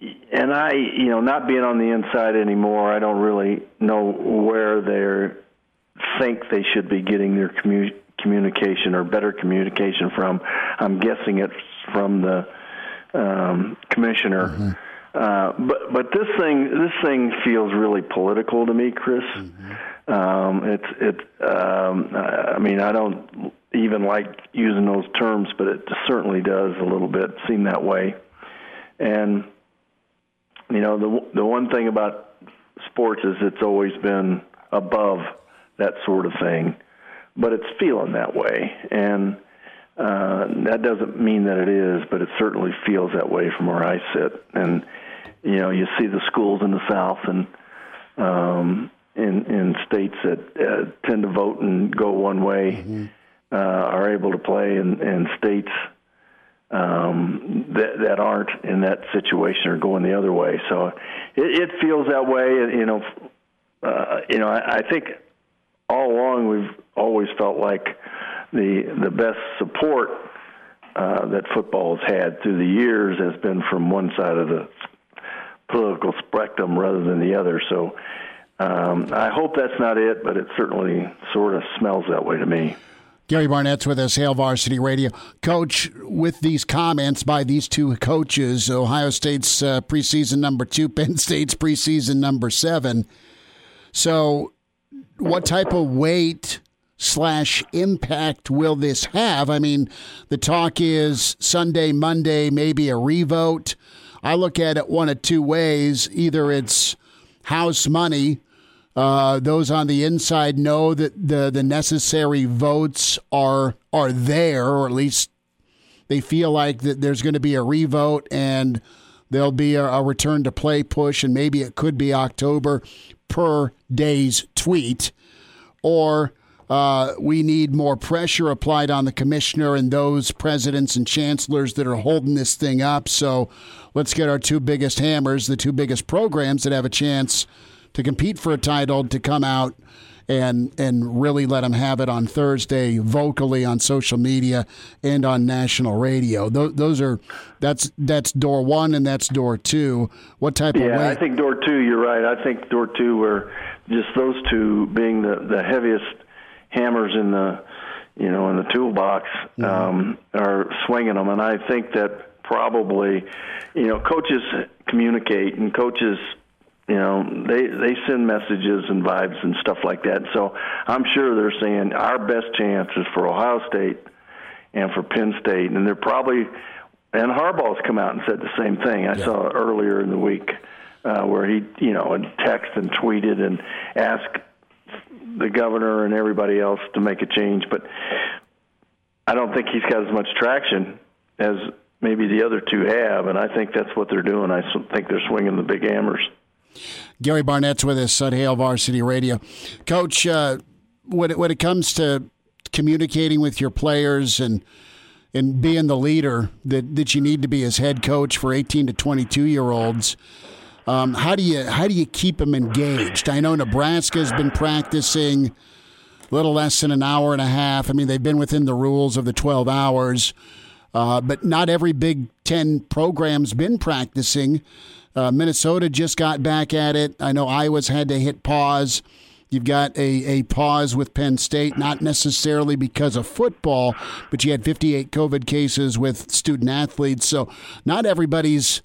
I: and I, you know, not being on the inside anymore, I don't really know where they think they should be getting their commu- communication or better communication from. I'm guessing it's from the um, commissioner. Mm-hmm. Uh, but but this thing this thing feels really political to me, Chris. Mm-hmm. Um, it's it. Um, I mean, I don't even like using those terms, but it certainly does a little bit seem that way. And you know, the the one thing about sports is it's always been above that sort of thing, but it's feeling that way, and uh, that doesn't mean that it is, but it certainly feels that way from where I sit. And you know, you see the schools in the South and um, in in states that uh, tend to vote and go one way mm-hmm. uh, are able to play, and, and states um, that, that aren't in that situation or going the other way. So it, it feels that way. You know, uh, you know, I, I think all along we've always felt like the the best support uh, that football has had through the years has been from one side of the political spectrum rather than the other. So um, I hope that's not it, but it certainly sort of smells that way to me.
A: Gary Barnett's with us, Hail Varsity Radio. Coach, with these comments by these two coaches, Ohio State's uh, preseason number two, Penn State's preseason number seven. So, what type of weight slash impact will this have? I mean, the talk is Sunday, Monday, maybe a revote. I look at it one of two ways. Either it's house money uh, those on the inside know that the the necessary votes are are there, or at least they feel like that there's going to be a revote and there'll be a, a return to play push, and maybe it could be October per day's tweet, or uh, we need more pressure applied on the commissioner and those presidents and chancellors that are holding this thing up. So let's get our two biggest hammers, the two biggest programs that have a chance to compete for a title to come out and and really let them have it on Thursday vocally on social media and on national radio. Those, those are that's that's door one and that's door two. What type
I: yeah,
A: of
I: Yeah, I think door two. You're right. I think door two were just those two being the the heaviest hammers in the you know in the toolbox mm-hmm. um, are swinging them, and I think that probably you know coaches communicate and coaches you know they they send messages and vibes and stuff like that. So i'm sure they're saying our best chance is for ohio state and for penn state. And they're probably and harbaugh's come out and said the same thing. I yeah. saw earlier in the week uh, where he you know and text and tweeted and asked the governor and everybody else to make a change. But i don't think he's got as much traction as maybe the other two have. And i think that's what they're doing. I think they're swinging the big hammers
A: Gary Barnett's with us at Hail Varsity Radio. Coach, uh, when, it, when it comes to communicating with your players and and being the leader that, that you need to be as head coach for 18 to 22 year olds, um, how do you how do you keep them engaged? I know Nebraska has been practicing a little less than an hour and a half. I mean, they've been within the rules of the 12 hours, uh, but not every Big Ten program's been practicing. Uh, Minnesota just got back at it. I know Iowa's had to hit pause. You've got a, a pause with Penn State, not necessarily because of football, but you had 58 COVID cases with student athletes. So not everybody's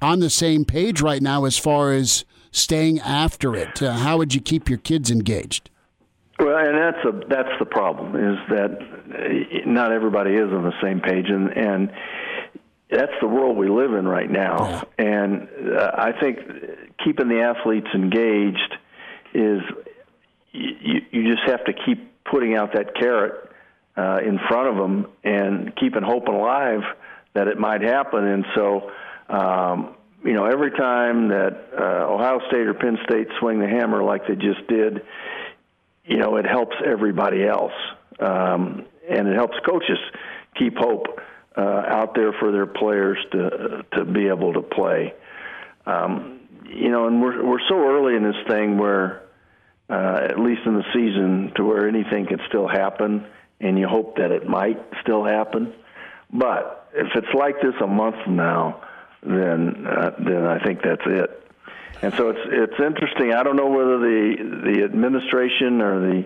A: on the same page right now as far as staying after it. Uh, how would you keep your kids engaged?
I: Well, and that's a that's the problem is that uh, not everybody is on the same page, and and that's the world we live in right now. Yeah. And uh, I think keeping the athletes engaged is you, you just have to keep putting out that carrot uh, in front of them and keeping hope alive that it might happen. And so, um, you know, every time that uh, Ohio State or Penn State swing the hammer like they just did, you know, it helps everybody else. Um, and it helps coaches keep hope uh, out there for their players to to be able to play. Um, you know, and we're we're so early in this thing where, uh, at least in the season, to where anything could still happen, and you hope that it might still happen. But if it's like this a month from now, then uh, then I think that's it. And so it's it's interesting. I don't know whether the the administration or the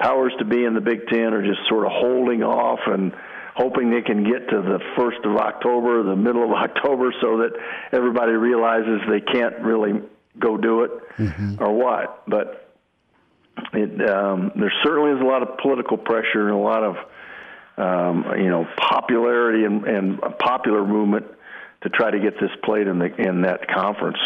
I: powers to be in the Big Ten are just sort of holding off and hoping they can get to the first of October, the middle of October, so that everybody realizes they can't really go do it mm-hmm. or what. But it, um, there certainly is a lot of political pressure and a lot of um, you know popularity and, and a popular movement to try to get this played in the in that conference.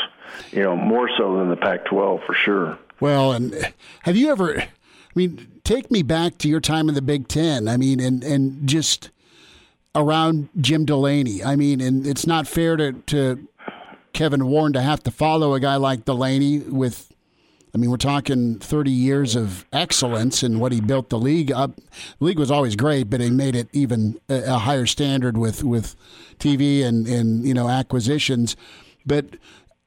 I: You know, more so than the Pac-12 for sure.
A: Well, and have you ever? I mean, take me back to your time in the Big Ten. I mean, and and just around Jim Delaney. I mean, and it's not fair to, to Kevin Warren to have to follow a guy like Delaney with. I mean, we're talking 30 years of excellence and what he built the league up. The league was always great, but he made it even a, a higher standard with, with TV and, and, you know, acquisitions. But,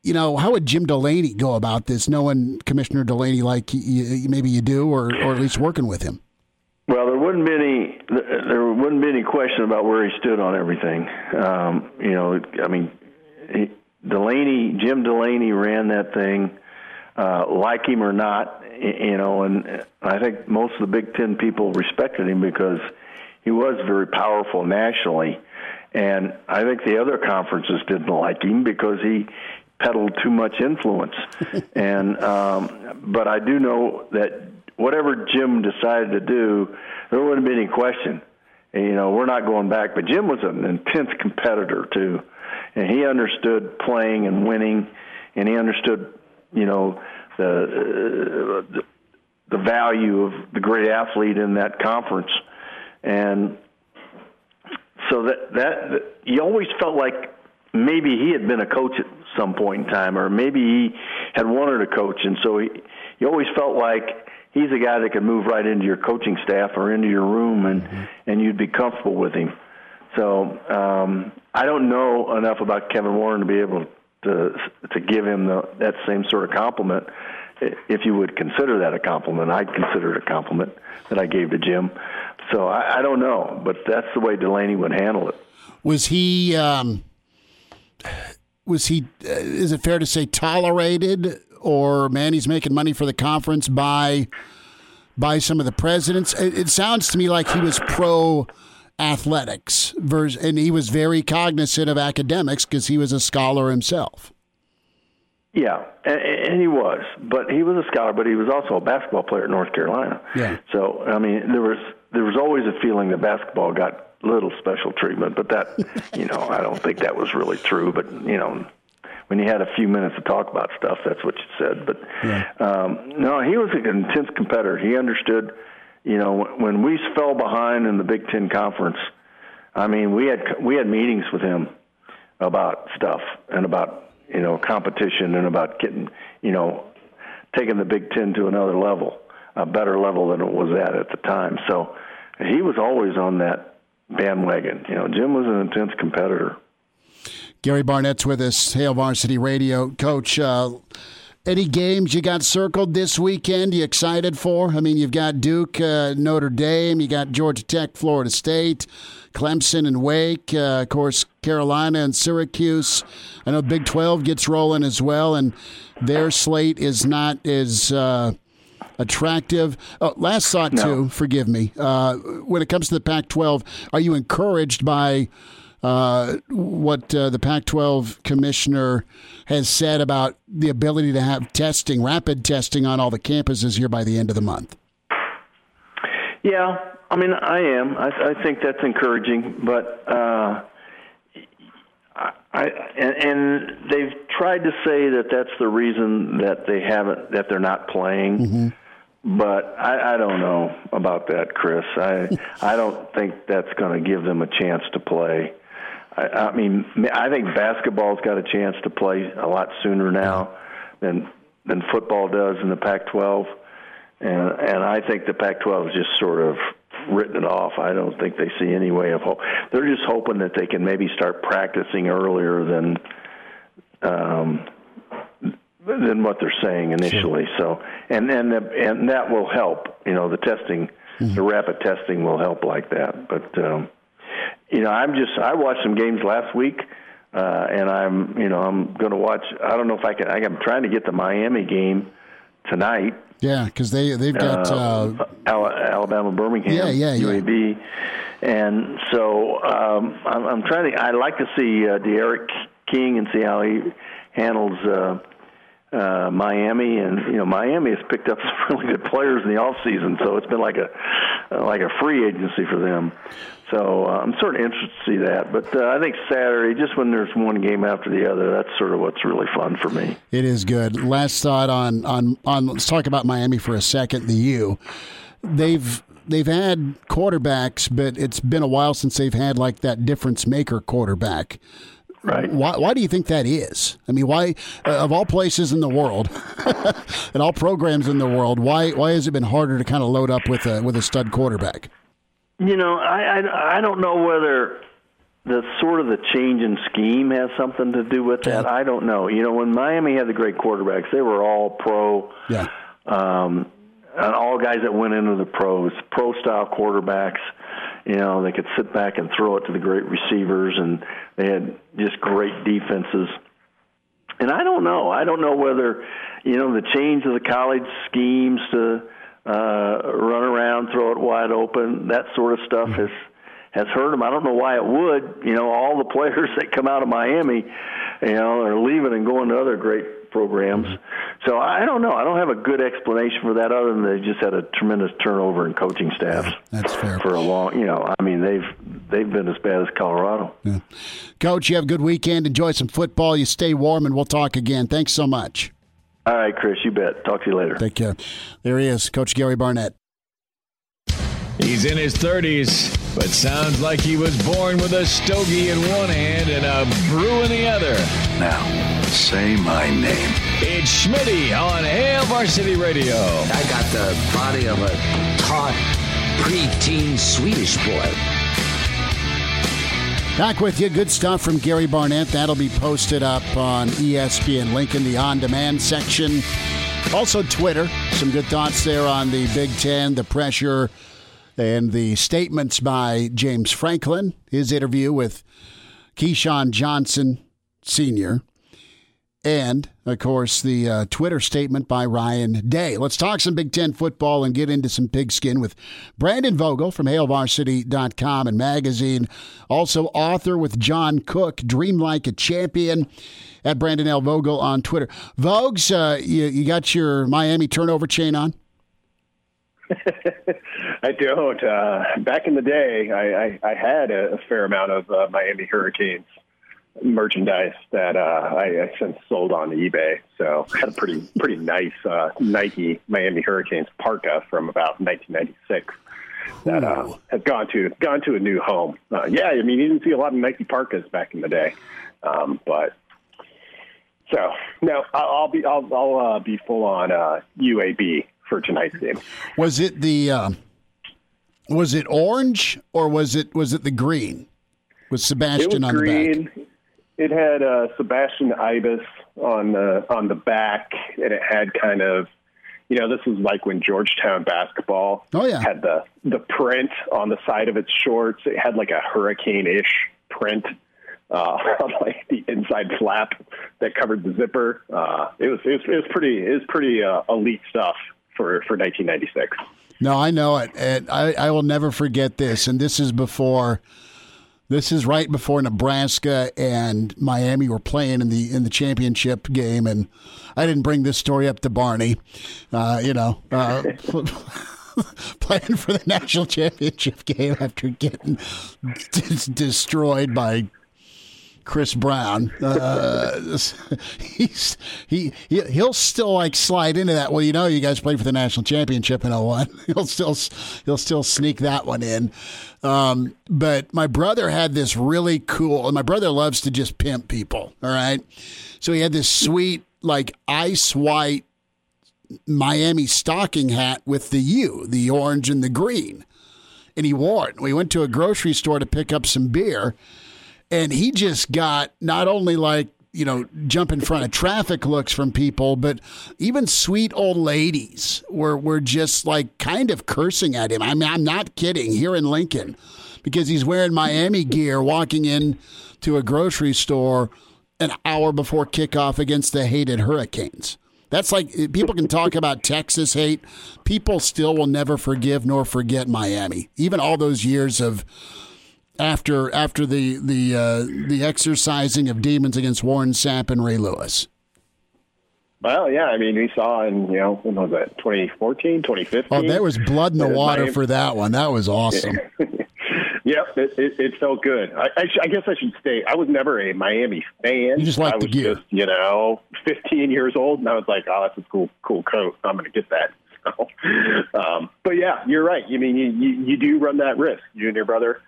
A: you know, how would Jim Delaney go about this, knowing Commissioner Delaney like you, maybe you do, or, or at least working with him?
I: Well, there wouldn't be any there wouldn't be any question about where he stood on everything. Um, you know, I mean, he, Delaney, Jim Delaney ran that thing. Uh, uh, like him or not, you know, and I think most of the Big Ten people respected him because he was very powerful nationally. And I think the other conferences didn't like him because he peddled too much influence. and um, but I do know that whatever Jim decided to do, there wouldn't be any question. And, you know, we're not going back. But Jim was an intense competitor too, and he understood playing and winning, and he understood, you know, the uh, the value of the great athlete in that conference, and so that that you always felt like maybe he had been a coach at some point in time, or maybe he had wanted to coach, and so he you always felt like he's a guy that could move right into your coaching staff or into your room, and mm-hmm. and you'd be comfortable with him. So um, I don't know enough about Kevin Warren to be able to to give him the, that same sort of compliment. If you would consider that a compliment, I'd consider it a compliment that I gave to Jim. So I, I don't know, but that's the way Delaney would handle it.
A: Was he? Um, was he? Uh, is it fair to say tolerated, or man, he's making money for the conference by by some of the presidents? It, it sounds to me like he was pro athletics, and he was very cognizant of academics because he was a scholar himself.
I: Yeah, and, and he was, but he was a scholar, but he was also a basketball player at North Carolina.
A: Yeah.
I: So I mean, there was there was always a feeling that basketball got little special treatment, but that, you know, I don't think that was really true. But you know, when you had a few minutes to talk about stuff, that's what you said. But yeah. um, no, he was an intense competitor. He understood. You know, when we fell behind in the Big Ten conference, I mean, we had we had meetings with him about stuff and about you know competition and about getting you know taking the Big Ten to another level, a better level than it was at at the time. So he was always on that bandwagon. You know, Jim was an intense competitor.
A: Gary Barnett's with us, Hail Varsity Radio. Coach, uh, any games you got circled this weekend you excited for? I mean, you've got Duke, uh, Notre Dame, you got Georgia Tech, Florida State, Clemson and Wake, uh, of course, Carolina and Syracuse. I know Big 12 gets rolling as well, and their slate is not as uh, attractive. Oh, last thought, no. too, forgive me. Uh, when it comes to the Pac 12, are you encouraged by uh, what uh, the Pac 12 commissioner has said about the ability to have testing, rapid testing on all the campuses here by the end of the month?
I: Yeah, I mean, I am. I, I think that's encouraging, but. Uh, I, and, and they've tried to say that that's the reason that they haven't that they're not playing. Mm-hmm but I, I don't know about that, Chris. I I don't think that's going to give them a chance to play. I, I mean, I think basketball's got a chance to play a lot sooner now than than football does in the Pac-12, and and I think the Pac-12 is just sort of written it off. I don't think they see any way of hope. They're just hoping that they can maybe start practicing earlier than um, than what they're saying initially. Sure. So, and and and that will help. You know, the testing, mm-hmm. the rapid testing will help like that. But um, you know, I'm just I watched some games last week. Uh, and I'm, you know, I'm going to watch. I don't know if I can. I'm trying to get the Miami game tonight.
A: Yeah, because they they've got uh,
I: uh, Alabama, Birmingham,
A: yeah, yeah, yeah.
I: UAB, and so um, I'm, I'm trying to. I like to see uh, D'Eriq King and see how he handles uh, uh, Miami, and you know Miami has picked up some really good players in the off season, so it's been like a like a free agency for them. So uh, I'm sort of interested to see that. But uh, I think Saturday, just when there's one game after the other, that's sort of what's really fun for me.
A: It is good. Last thought on on on. Let's talk about Miami for a second. The U, they've they've had quarterbacks, but it's been a while since they've had like that difference maker quarterback.
I: Right.
A: Why, why do you think that is? I mean, why, uh, of all places in the world, and all programs in the world, why why has it been harder to kind of load up with a with a stud quarterback?
I: You know, I I, I don't know whether the sort of the change in scheme has something to do with that. Yeah. I don't know. You know, when Miami had the great quarterbacks, they were all pro.
A: Yeah.
I: Um, and all guys that went into the pros, pro style quarterbacks you know, they could sit back and throw it to the great receivers, and they had just great defenses. and I don't know. I don't know whether you know the change of the college schemes to uh, run around, throw it wide open, that sort of stuff has has hurt them. I don't know why it would. You know, all the players that come out of Miami, you know, are leaving and going to other great programs. So I don't know. I don't have a good explanation for that other than they just had a tremendous turnover in coaching staffs.
A: That's fair.
I: For a long, you know, I mean they've they've been as bad as Colorado.
A: Yeah. Coach, you have a good weekend. Enjoy some football. You stay warm, and we'll talk again. Thanks so much.
I: All right, Chris. You bet. Talk to you later.
A: Take care. There he is, Coach Gary Barnett.
E: He's in his 30s, but sounds like he was born with a stogie in one hand and a brew in the other.
F: Now, say my name.
E: It's Schmitty on Hail Varsity Radio.
J: I got the body of a taut, preteen Swedish boy.
A: Back with you. Good stuff from Gary Barnett. That'll be posted up on ESPN Lincoln, the on demand section. Also, Twitter. Some good thoughts there on the Big Ten, the pressure, and the statements by James Franklin, his interview with Keyshawn Johnson Sr., and, of course, the uh, Twitter statement by Ryan Day. Let's talk some Big Ten football and get into some pigskin with Brandon Vogel from HailVarsity.com and magazine. Also, author with John Cook, Dream Like a Champion, at Brandon L. Vogel on Twitter. Vogues, uh, you, you got your Miami turnover chain on?
K: I don't. Uh, back in the day, I, I, I had a, a fair amount of uh, Miami Hurricanes merchandise that uh, I, I since sold on eBay. So I had a pretty pretty nice uh, Nike Miami Hurricanes parka from about 1996 that uh, has gone to gone to a new home. Uh, yeah, I mean you didn't see a lot of Nike parkas back in the day, um, but so no, I'll, I'll be I'll, I'll uh, be full on uh, UAB for tonight's game.
A: Was it the uh, was it orange or was it was it the green with Sebastian
K: it was
A: on
K: green.
A: the back?
K: It had uh, Sebastian Ibis on the on the back, and it had kind of, you know, this was like when Georgetown basketball
A: oh, yeah.
K: had the the print on the side of its shorts. It had like a hurricane-ish print uh, on like the inside flap that covered the zipper. Uh, it was it was it was pretty it was pretty uh, elite stuff for for 1996.
A: No, I know it, and I, I will never forget this. And this is before. This is right before Nebraska and Miami were playing in the in the championship game, and I didn't bring this story up to Barney. Uh, you know, uh, playing for the national championship game after getting d- destroyed by Chris Brown. Uh, he's he, he he'll still like slide into that. Well, you know, you guys played for the national championship in 01. He'll still he'll still sneak that one in. Um, but my brother had this really cool. And my brother loves to just pimp people. All right, so he had this sweet like ice white Miami stocking hat with the U, the orange and the green, and he wore it. We went to a grocery store to pick up some beer and he just got not only like you know jump in front of traffic looks from people but even sweet old ladies were were just like kind of cursing at him i mean i'm not kidding here in lincoln because he's wearing miami gear walking in to a grocery store an hour before kickoff against the hated hurricanes that's like people can talk about Texas hate. People still will never forgive nor forget Miami. Even all those years of after after the the uh, the exercising of demons against Warren Sapp and Ray Lewis.
K: Well, yeah, I mean, we saw in you know when was that 2014, 2015.
A: Oh, there was blood in the water
K: Miami-
A: for that one. That was awesome.
K: Yep, it, it, it felt good. I, I, sh- I guess I should state I was never a Miami fan.
A: You just
K: like
A: the gear.
K: just you know 15 years old, and I was like, oh, that's a cool cool coat. I'm going to get that. So, um, but yeah, you're right. You mean you, you you do run that risk. You and your brother.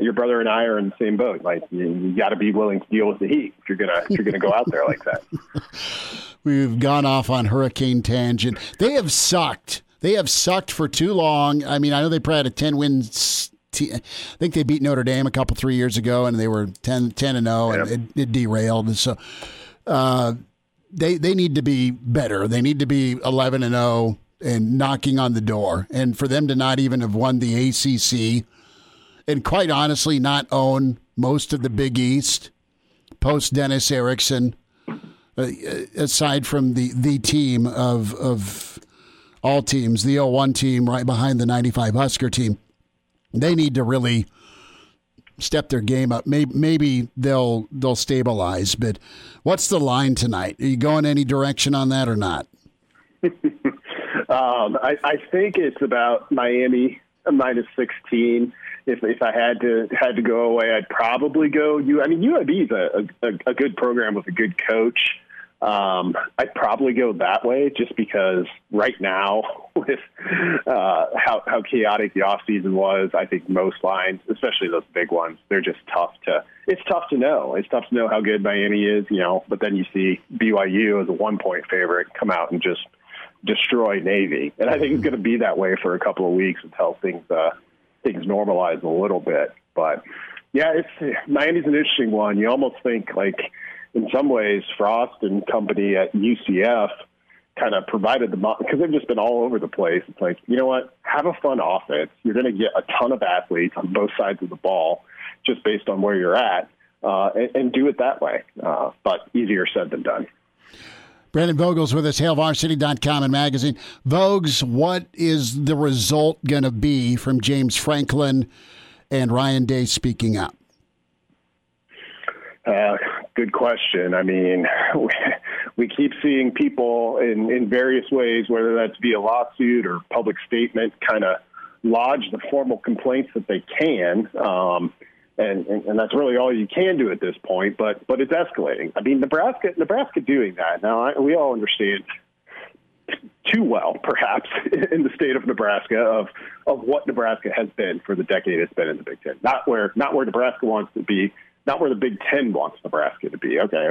K: Your brother and I are in the same boat. Like you, you got to be willing to deal with the heat if you're gonna if you're gonna go out there like that.
A: We've gone off on hurricane tangent. They have sucked. They have sucked for too long. I mean, I know they probably had a 10 win. s- I think they beat Notre Dame a couple, three years ago, and they were 10, 10 and 0, and it, it derailed. And so uh, they, they need to be better. They need to be 11 and 0 and knocking on the door. And for them to not even have won the ACC and quite honestly not own most of the Big East post Dennis Erickson uh, aside from the the team of of all teams, the 01 team right behind the 95 Husker team, they need to really step their game up. Maybe, maybe they'll they'll stabilize. But what's the line tonight? Are you going any direction on that or not?
K: um, I, I think it's about Miami minus 16 if if I had to had to go away, I'd probably go. You, I mean, UAB is a, a, a good program with a good coach. Um, I'd probably go that way just because right now, with uh, how how chaotic the off season was, I think most lines, especially those big ones, they're just tough to. It's tough to know. It's tough to know how good Miami is, you know. But then you see BYU as a one point favorite come out and just destroy Navy, and I think it's going to be that way for a couple of weeks until things uh, things normalize a little bit. But yeah, it's Miami's an interesting one. You almost think like in some ways Frost and company at UCF kind of provided the because they've just been all over the place. It's like you know what, have a fun offense. You're going to get a ton of athletes on both sides of the ball, just based on where you're at, uh, and, and, do it that way. Uh, but easier said than done.
A: Brandon Vogel's with us, HailVarsity.com and magazine. Vogues, what is the result going to be from James Franklin and Ryan Day speaking up?
K: Uh, good question. I mean, we, we keep seeing people in, in various ways, whether that's via lawsuit or public statement, kind of lodge the formal complaints that they can. Um, and, and, and that's really all you can do at this point. But but it's escalating. I mean, Nebraska Nebraska doing that now. I, we all understand too well, perhaps, in the state of Nebraska of of what Nebraska has been for the decade it's been in the Big Ten. Not where not where Nebraska wants to be. Not where the Big Ten wants Nebraska to be. Okay,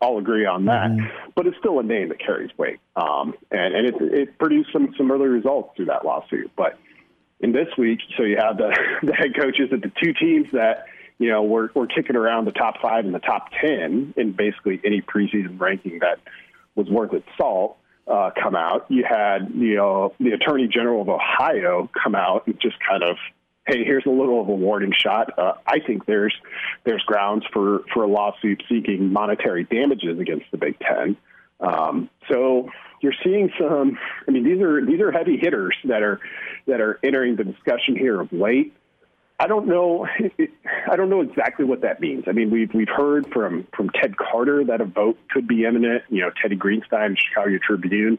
K: I'll agree on that. Mm-hmm. But it's still a name that carries weight, um, and and it, it produced some some early results through that lawsuit. But in this week. So you have the, the head coaches of the two teams that you know were, kicking around the top five and the top ten in basically any preseason ranking that was worth its salt. Uh, come out. You had you know the Attorney General of Ohio come out and just kind of, hey, here's a little of a warning shot. Uh, I think there's there's grounds for for a lawsuit seeking monetary damages against the Big Ten. Um, so you're seeing some. I mean, these are these are heavy hitters that are that are entering the discussion here of late. I don't know. I don't know exactly what that means. I mean, we've we've heard from from Ted Carter that a vote could be imminent. You know, Teddy Greenstein, Chicago Tribune,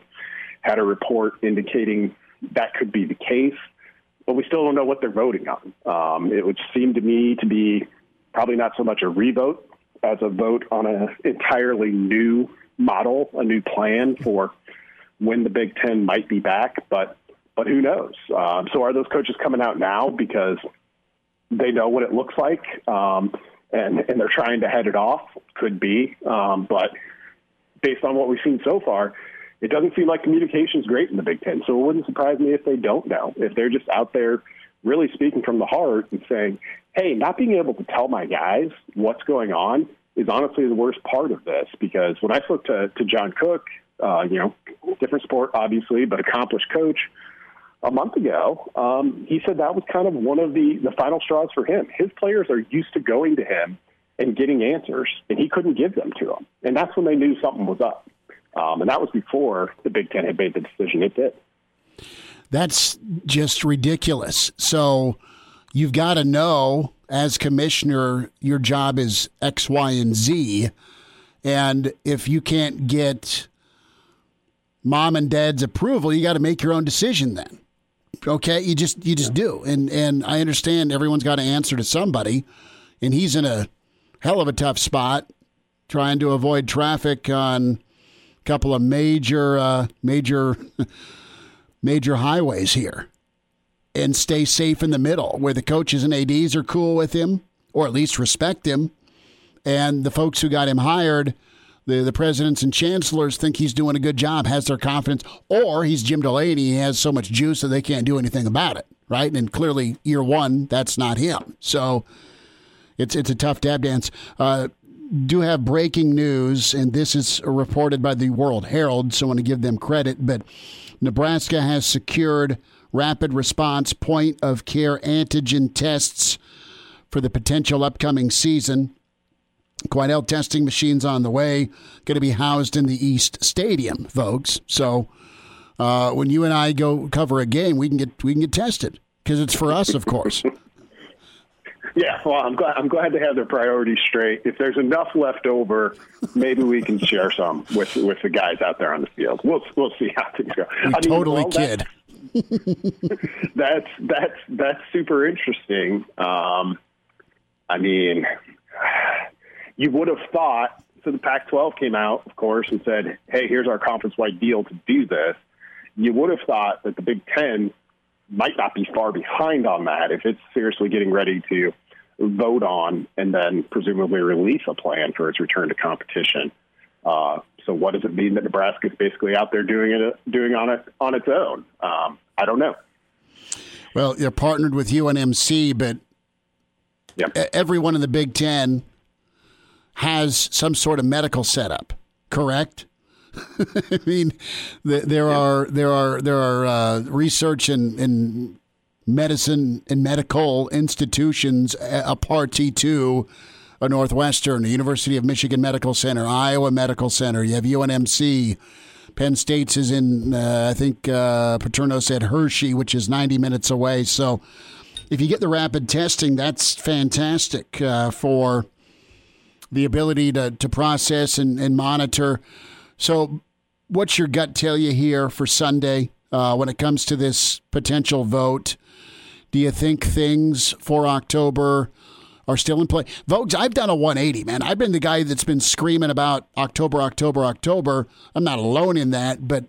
K: had a report indicating that could be the case, but we still don't know what they're voting on. Um, it would seem to me to be probably not so much a revote as a vote on an entirely new model, a new plan for when the Big Ten might be back, but but who knows? Um, so are those coaches coming out now because they know what it looks like um, and and they're trying to head it off? Could be, um, but based on what we've seen so far, it doesn't seem like communication is great in the Big Ten. So it wouldn't surprise me if they don't know if they're just out there really speaking from the heart and saying, "Hey, not being able to tell my guys what's going on." Is honestly the worst part of this because when I spoke to, to John Cook uh, you know, different sport, obviously, but accomplished coach. A month ago, um, he said that was kind of one of the, the final straws for him. His players are used to going to him and getting answers, and he couldn't give them to them. And that's when they knew something was up. Um, and that was before the Big Ten had made the decision it did.
A: That's just ridiculous. So you've got to know, as commissioner, your job is X, Y, and Z. And if you can't get mom and dad's approval, you got to make your own decision then. Okay, you just you just yeah. do, and and I understand everyone's got to answer to somebody, and he's in a hell of a tough spot trying to avoid traffic on a couple of major uh, major major highways here, and stay safe in the middle where the coaches and ads are cool with him or at least respect him, and the folks who got him hired the, the presidents and chancellors think he's doing a good job, has their confidence, or he's Jim Delany, he has so much juice that they can't do anything about it, right? And clearly, year one, that's not him. So it's it's a tough dab dance. Uh, do have breaking news, and this is reported by the World Herald, so I want to give them credit. But Nebraska has secured rapid response point of care antigen tests for the potential upcoming season. Quidel testing machines on the way, going to be housed in the East Stadium, folks. So uh, when you and I go cover a game, we can get we can get tested because it's for us, of course.
K: Yeah, well, I'm glad. I'm glad to have their priorities straight. If there's enough left over, maybe we can share some with with the guys out there on the field. We'll we'll see how things go.
A: We
K: I mean,
A: totally
K: well,
A: kid.
K: that's that's that's super interesting. Um, I mean, you would have thought. So the Pac-12 came out, of course, and said, "Hey, here's our conference-wide deal to do this." You would have thought that the Big Ten might not be far behind on that if it's seriously getting ready to vote on and then presumably release a plan for its return to competition. Uh, so what does it mean that Nebraska is basically out there doing it doing on it on its own? Um, I don't know.
A: Well, you're partnered with UNMC, but
K: yep.
A: everyone in the Big Ten has some sort of medical setup, correct? I mean, there are there are there are uh, research and, and medicine and medical institutions, a party to a Northwestern, the University of Michigan Medical Center, Iowa Medical Center. You have UNMC. Penn State's is in, uh, I think uh, Paterno said Hershey, which is 90 minutes away. So if you get the rapid testing, that's fantastic uh, for the ability to, to process and, and monitor. So, what's your gut tell you here for Sunday uh, when it comes to this potential vote? Do you think things for October are still in play? Vogues, I've done a 180, man. I've been the guy that's been screaming about October, October, October. I'm not alone in that, but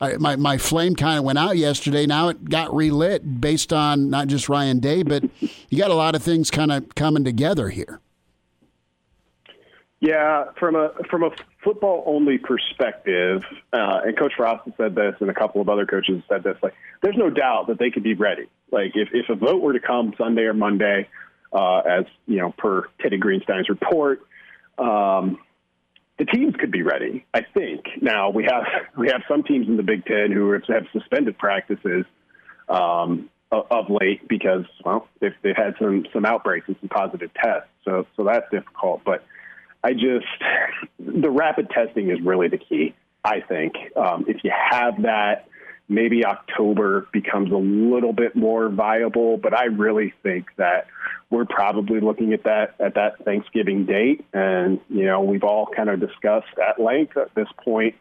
A: I, my, my flame kind of went out yesterday. Now it got relit based on not just Ryan Day, but you got a lot of things kind of coming together here.
K: Yeah, from a from a football only perspective, uh, and Coach Frost said this, and a couple of other coaches said this. Like, there's no doubt that they could be ready. Like, if if a vote were to come Sunday or Monday, uh, as you know, per Teddy Greenstein's report, um, the teams could be ready. I think. Now we have we have some teams in the Big Ten who have, suspended practices um, of, of late because well, they've, they've had some some outbreaks and some positive tests. So so that's difficult, but I just the rapid testing is really the key. I think um, if you have that, maybe October becomes a little bit more viable. But I really think that we're probably looking at that at that Thanksgiving date, and you know we've all kind of discussed at length at this point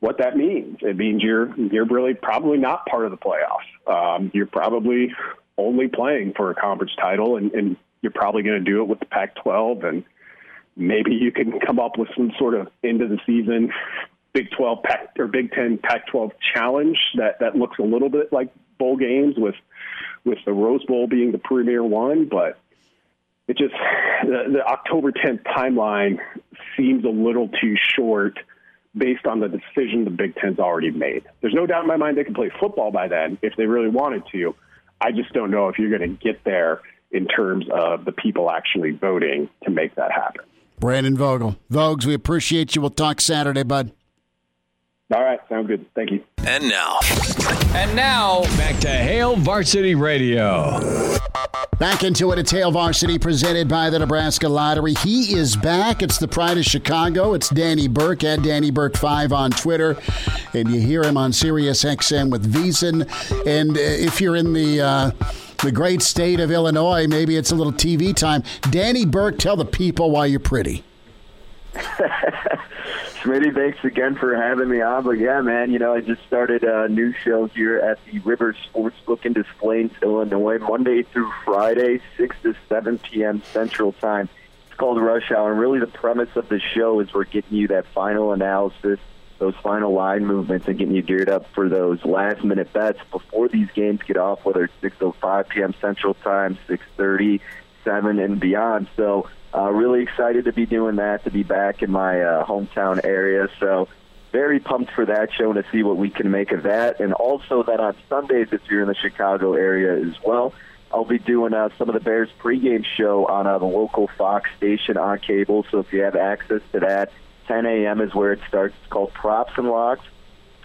K: what that means. It means you're you're really probably not part of the playoffs. Um, you're probably only playing for a conference title, and, and you're probably going to do it with the Pac-12 and maybe you can come up with some sort of end of the season Big 12 Pac or Big 10 Pac-12 challenge that that looks a little bit like bowl games with with the Rose Bowl being the premier one, but it just the, the October 10th timeline seems a little too short based on the decision the Big Ten's already made. There's no doubt in my mind they can play football by then if they really wanted to. I just don't know if you're going to get there in terms of the people actually voting to make that happen.
A: Brandon Vogel. Vogues, we appreciate you. We'll talk Saturday, bud.
K: All right, sound good. Thank you.
F: And now.
E: And now, back to Hail Varsity Radio.
A: Back into it at Hail Varsity, presented by the Nebraska Lottery. He is back. It's the Pride of Chicago. It's Danny Burke at Danny Burke 5 on Twitter. And you hear him on Sirius XM with VSiN. And uh, if you're in the. Uh, the great state of Illinois. Maybe it's a little TV time. Danny Burke, tell the people why you're pretty.
L: Smitty, thanks again for having me on. But yeah, man, you know, I just started a new show here at the River Sportsbook in Des Plaines, Illinois, Monday through Friday, 6 to 7 p.m. Central Time. It's called Rush Hour. And really, the premise of the show is we're getting you that final analysis those final line movements and getting you geared up for those last minute bets before these games get off, whether it's 6:05 p.m. Central Time, 6:30, 7, and beyond. So, uh, really excited to be doing that, to be back in my uh, hometown area. So, very pumped for that show and to see what we can make of that. And also that on Sundays, if you're in the Chicago area as well, I'll be doing uh, some of the Bears pregame show on uh, the local Fox station on cable. So if you have access to that, 10 a.m. is where it starts. It's called Props and Locks.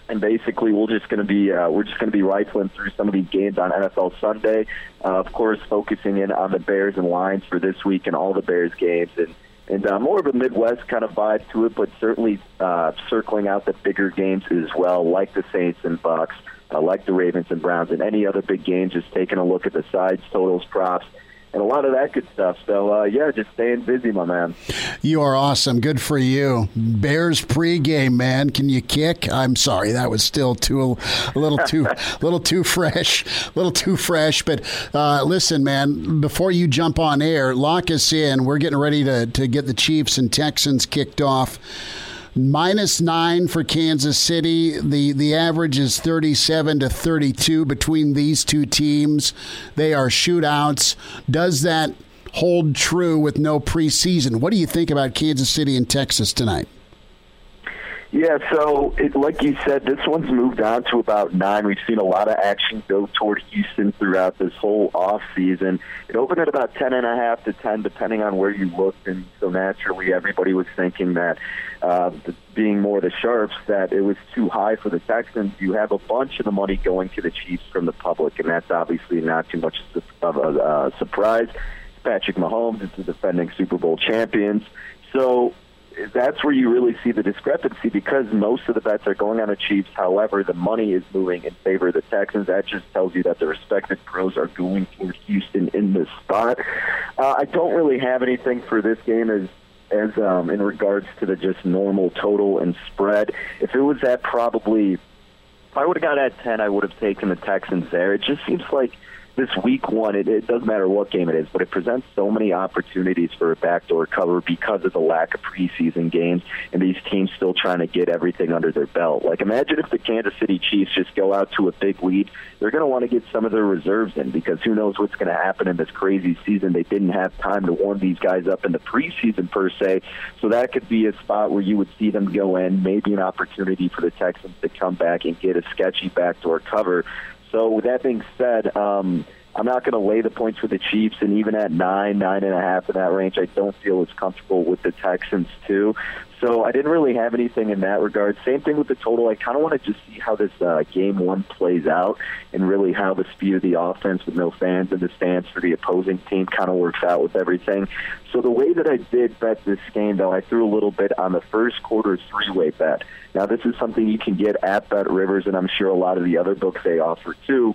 L: And basically, we're just going to be uh, we're just going to be rifling through some of these games on NFL Sunday. Uh, of course, focusing in on the Bears and lines for this week and all the Bears games. And and uh, more of a Midwest kind of vibe to it, but certainly uh, circling out the bigger games as well, like the Saints and Bucs, uh, like the Ravens and Browns, and any other big games. Just taking a look at the sides, totals, props and a lot of that good stuff. So uh, yeah, just staying busy, my man.
A: You are awesome. Good for you. Bears pregame, man. Can you kick? I'm sorry, that was still too a little too a little too fresh, a little too fresh. But uh, listen, man, before you jump on air, lock us in. We're getting ready to to get the Chiefs and Texans kicked off minus nine for Kansas City. The the average is 37 to 32 between these two teams. They are shootouts. Does that hold true with no preseason? What do you think about Kansas City and Texas tonight?
L: Yeah, so it, like you said, this one's moved on to about nine. We've seen a lot of action go toward Houston throughout this whole off season. It opened at about ten and a half to ten, depending on where you looked, and so naturally, everybody was thinking that, uh, being more the sharps, that it was too high for the Texans. You have a bunch of the money going to the Chiefs from the public, and that's obviously not too much of a uh, surprise. Patrick Mahomes is the defending Super Bowl champions. So that's where you really see the discrepancy because most of the bets are going on the Chiefs. However, the money is moving in favor of the Texans. That just tells you that the respective pros are going for Houston in this spot. Uh, I don't really have anything for this game as as um, in regards to the just normal total and spread. If it was at probably, if I would have got at ten, I would have taken the Texans there. It just seems like this week one, it, it doesn't matter what game it is, but it presents so many opportunities for a backdoor cover because of the lack of preseason games and these teams still trying to get everything under their belt. Like, imagine if the Kansas City Chiefs just go out to a big lead. They're going to want to get some of their reserves in because who knows what's going to happen in this crazy season. They didn't have time to warm these guys up in the preseason, per se. So that could be a spot where you would see them go in, maybe an opportunity for the Texans to come back and get a sketchy backdoor cover. So with that being said, um, I'm not going to lay the points for the Chiefs, and even at nine, nine and a half in that range, I don't feel as comfortable with the Texans too. So I didn't really have anything in that regard. Same thing with the total. I kind of want to just see how this uh, game one plays out, and really how the speed of the offense with no fans in the stands for the opposing team kind of works out with everything. So the way that I did bet this game, though, I threw a little bit on the first quarter three-way bet. Now this is something you can get at BetRivers, and I'm sure a lot of the other books they offer too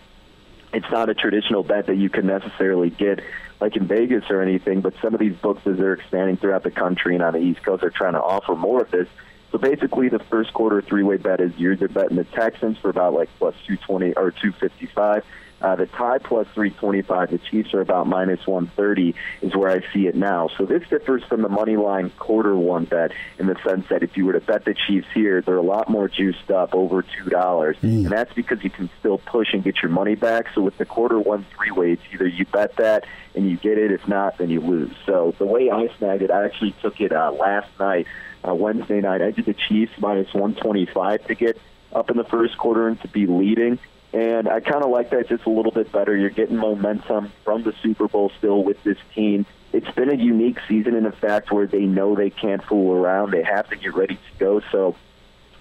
L: it's not a traditional bet that you can necessarily get like in Vegas or anything, but some of these books as they're expanding throughout the country and on the East Coast are trying to offer more of this. So basically, the first quarter three-way bet is you're betting the Texans for about like plus 220 or 255. Uh, the tie plus 325. The Chiefs are about minus 130 is where I see it now. So this differs from the money line quarter one bet in the sense that if you were to bet the Chiefs here, they're a lot more juiced up, over two dollars, mm. and that's because you can still push and get your money back. So with the quarter one three way, it's either you bet that and you get it. If not, then you lose. So the way I snagged it, I actually took it uh, last night, uh, Wednesday night. I did the Chiefs minus 125 to get up in the first quarter and to be leading. And I kind of like that just a little bit better. You're getting momentum from the Super Bowl still with this team. It's been a unique season in the fact where they know they can't fool around. They have to get ready to go. So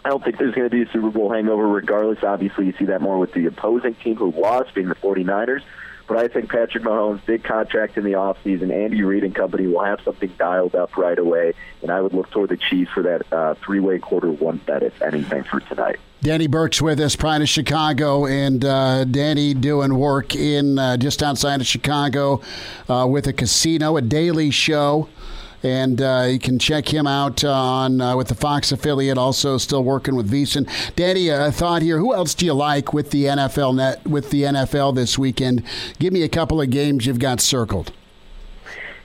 L: I don't think there's going to be a Super Bowl hangover regardless. Obviously, you see that more with the opposing team who lost, being the 49ers. But I think Patrick Mahomes, big contract in the offseason, Andy Reid and company will have something dialed up right away. And I would look toward the Chiefs for that uh, three way quarter one bet, if anything, for tonight.
A: Danny Burke's with us, Pride of Chicago, and uh, Danny doing work in uh, just outside of Chicago uh, with a casino, a daily show. And uh, you can check him out on uh, with the Fox affiliate. Also, still working with VSiN. Danny, a thought here. Who else do you like with the NFL net with the NFL this weekend? Give me a couple of games you've got circled.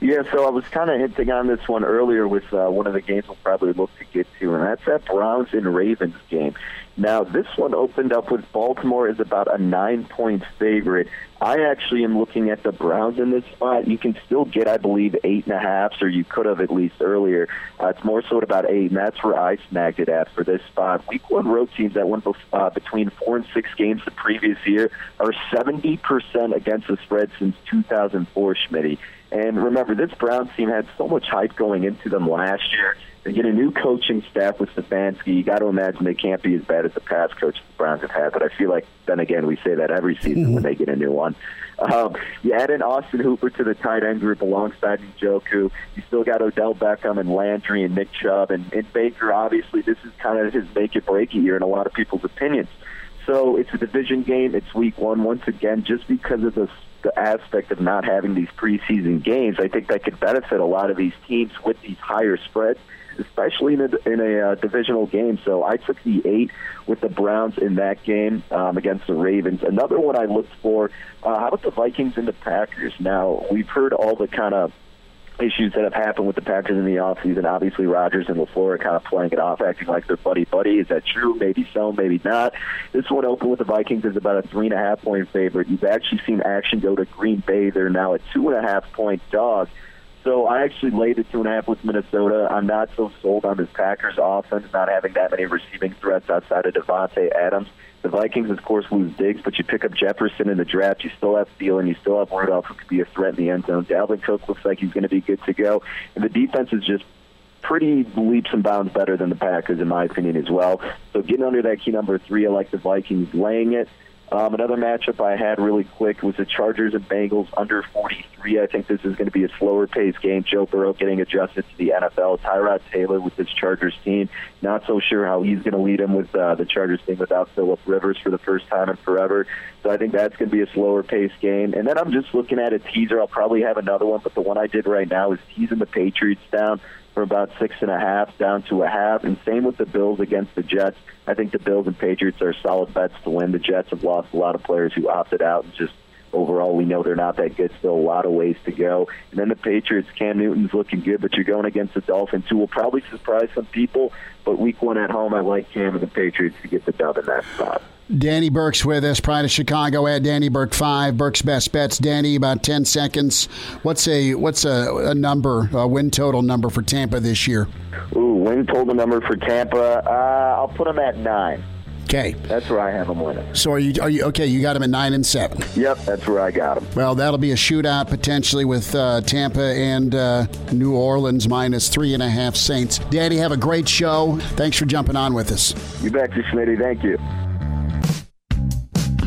L: Yeah, so I was kind of hinting on this one earlier with uh, one of the games we'll probably look to get to, and that's that Browns and Ravens game. Now, this one opened up with Baltimore is about a nine point favorite. I actually am looking at the Browns in this spot. You can still get, I believe, eight and a half, or you could have at least earlier. Uh, it's more so at about eight, and that's where I snagged it at for this spot. Week one road teams that went uh, between four and six games the previous year are 70% against the spread since 2004, Smitty. And remember, this Browns team had so much hype going into them last year. They get a new coaching staff with Stefanski. You got to imagine they can't be as bad as the past coach the Browns have had. But I feel like, then again, we say that every season mm-hmm. when they get a new one. Um, you add in Austin Hooper to the tight end group alongside Njoku. You still got Odell Beckham and Landry and Nick Chubb and, and Baker. Obviously, this is kind of his make it break year in a lot of people's opinions. So it's a division game. It's week one. Once again, just because of the the aspect of not having these preseason games, I think that could benefit a lot of these teams with these higher spreads, especially in a, in a uh, divisional game. So I took the eight with the Browns in that game um, against the Ravens. Another one I looked for, uh, how about the Vikings and the Packers? Now, we've heard all the kind of issues that have happened with the Packers in the offseason. Obviously, Rodgers and LaFleur are kind of playing it off, acting like they're buddy buddy. Is that true? Maybe so, maybe not. This one opened with the Vikings as about a three and a half point favorite. You've actually seen action go to Green Bay. They're now a two and a half point dog. So I actually laid the two and a half with Minnesota. I'm not so sold on this Packers offense not having that many receiving threats outside of Davante Adams. The Vikings, of course, lose Diggs, but you pick up Jefferson in the draft. You still have Thielen. You still have Rudolph, who could be a threat in the end zone. Dalvin Cook looks like he's going to be good to go. And the defense is just pretty leaps and bounds better than the Packers, in my opinion, as well. So getting under that key number three, I like the Vikings laying it. Um, another matchup I had really quick was the Chargers and Bengals under 43. I think this is going to be a slower paced game. Joe Burrow getting adjusted to the NFL. Tyrod Taylor with this Chargers team. Not so sure how he's going to lead him with uh, the Chargers team without Philip Rivers for the first time in forever. So I think that's going to be a slower paced game. And then I'm just looking at a teaser. I'll probably have another one, but the one I did right now is teasing the Patriots down for about six and a half down to a half. And same with the Bills against the Jets. I think the Bills and Patriots are solid bets to win. The Jets have lost a lot of players who opted out and just overall we know they're not that good. Still a lot of ways to go. And then the Patriots, Cam Newton's looking good, but you're going against the Dolphins who will probably surprise some people. But week one at home, I like Cam and the Patriots to get the dub in that spot.
A: Danny Burke's with us, Pride of Chicago at Danny Burke five. Burke's best bets. Danny, about ten seconds. What's a what's a, a number, a win total number for Tampa this year?
L: Ooh, win total number for Tampa. Uh, I'll put them at nine.
A: Okay,
L: that's where I have them winning.
A: So are you are you okay? You got them at nine and seven.
L: Yep, that's where I got them.
A: Well, that'll be a shootout potentially with uh, Tampa and uh, New Orleans minus three and a half Saints. Danny, have a great show. Thanks for jumping on with us.
L: You betcha, Smitty. Thank you.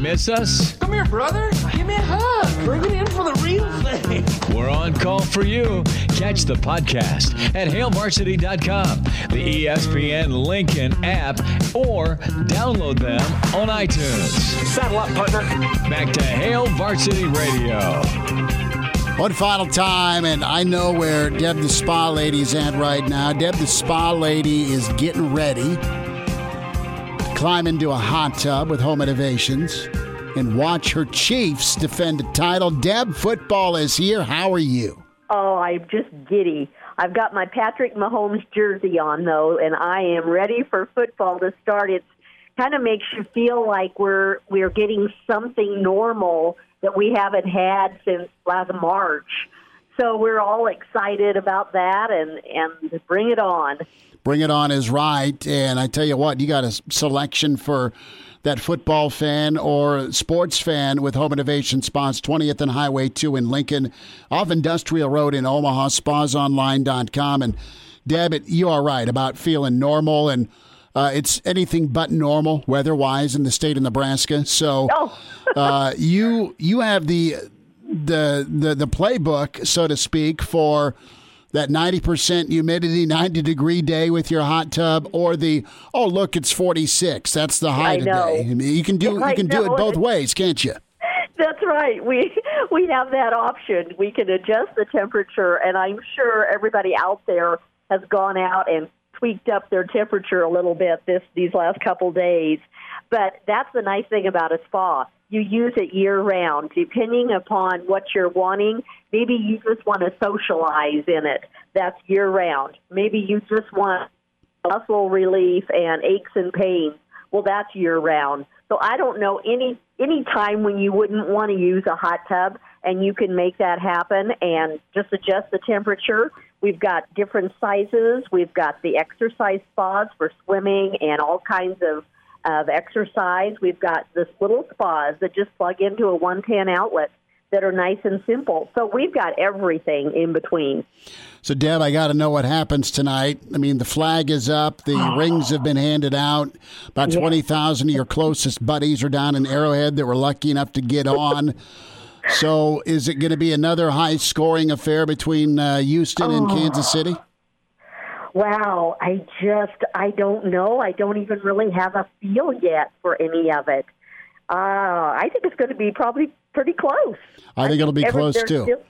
E: Miss us?
M: Come here, brother. Give me a hug. Bring it in for the real thing.
E: We're on call for you. Catch the podcast at hailvarsity.com, the ESPN Lincoln app, or download them on iTunes.
M: Saddle up, partner.
E: Back to Hail Varsity Radio.
A: One final time, and I know where Deb the Spa Lady's at right now. Deb the Spa Lady is getting ready climb into a hot tub with home innovations and watch her Chiefs defend a title. Deb, football is here. How are you?
N: Oh, I'm just giddy. I've got my Patrick Mahomes jersey on though, and I am ready for football to start. It kind of makes you feel like we're we're getting something normal that we haven't had since last March. So we're all excited about that, and and bring it on.
A: Bring It On is right. And I tell you what, you got a selection for that football fan or sports fan with Home Innovation Spas, 20th and Highway 2 in Lincoln, off Industrial Road in Omaha, spasonline.com. And Deb, it, you are right about feeling normal and uh, it's anything but normal weather-wise in the state of Nebraska. So
N: oh.
A: uh, you you have the the the the playbook, so to speak, for that 90% humidity, 90 degree day with your hot tub, or the oh look, it's 46. That's the high today. I mean, you can do you can do it both ways, can't you?
N: That's right. We we have that option. We can adjust the temperature, and I'm sure everybody out there has gone out and tweaked up their temperature a little bit this these last couple days. But that's the nice thing about a spa you use it year round, depending upon what you're wanting. Maybe you just want to socialize in it. That's year round. Maybe you just want muscle relief and aches and pains. Well, that's year round. So I don't know any any time when you wouldn't want to use a hot tub, and you can make that happen and just adjust the temperature. We've got different sizes. We've got the exercise spas for swimming and all kinds of of exercise. We've got this little spas that just plug into a 110 outlet that are nice and simple. So we've got everything in between.
A: So, Deb, I got to know what happens tonight. I mean, the flag is up, the rings have been handed out. About yeah. 20,000 of your closest buddies are down in Arrowhead that were lucky enough to get on. So, is it going to be another high scoring affair between uh, Houston and
N: Oh.
A: Kansas City?
N: Wow, I just I don't know. I don't even really have a feel yet for any of it. Uh, I think it's going to be probably pretty close.
A: I think it'll be
N: Every-
A: close too.
N: still-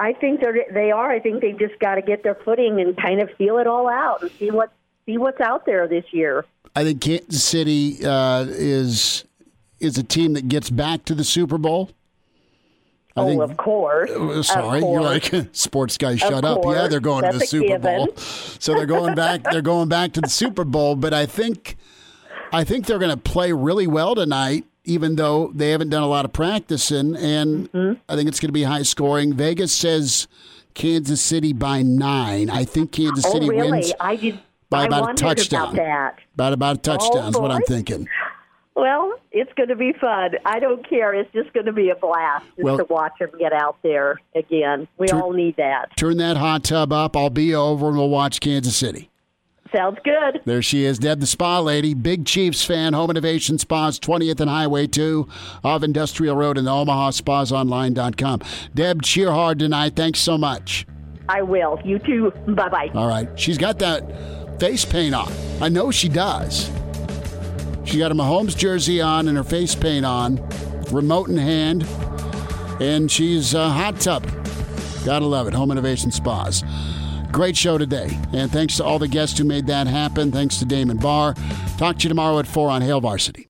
N: I think they're they are. I think they've just got to get their footing and kind of feel it all out and see what see what's out there this year.
A: I think Kansas City uh, is is a team that gets back to the Super Bowl. I
N: oh,
A: think,
N: of course.
A: Uh, Sorry,
N: Of
A: you're like sports guy. Shut up! Yeah, they're going to the
N: That's
A: Super Bowl, so they're going back. They're going back to the Super Bowl. But I think, I think they're going to play really well tonight, even though they haven't done a lot of practicing. And
N: Mm-hmm.
A: I think it's going to be high scoring. Vegas says Kansas City by nine. I think Kansas
N: oh,
A: City
N: really?
A: wins
N: I did.
A: by about a touchdown.
N: about that.
A: About about a touchdown is what I'm thinking.
N: Well, it's going to be fun. I don't care. It's just going to be a blast just
A: Well-
N: to watch them get out there again. We all need that.
A: Turn that hot tub up. I'll be over and we'll watch Kansas City.
N: Sounds good.
A: There she is, Deb the Spa Lady, big Chiefs fan, Home Innovation Spas, 20th and Highway 2 of Industrial Road and the Omaha Spasonline.com. Deb, cheer hard tonight. Thanks so much.
N: I will. You too. Bye bye.
A: All right. She's got that face paint on. I know she does. She got a Mahomes jersey on and her face paint on, remote in hand, and she's a hot tub. Gotta love it. Home Innovation Spas. Great show today. And thanks to all the guests who made that happen. Thanks to Damon Barr. Talk to you tomorrow at 4 on Hail Varsity.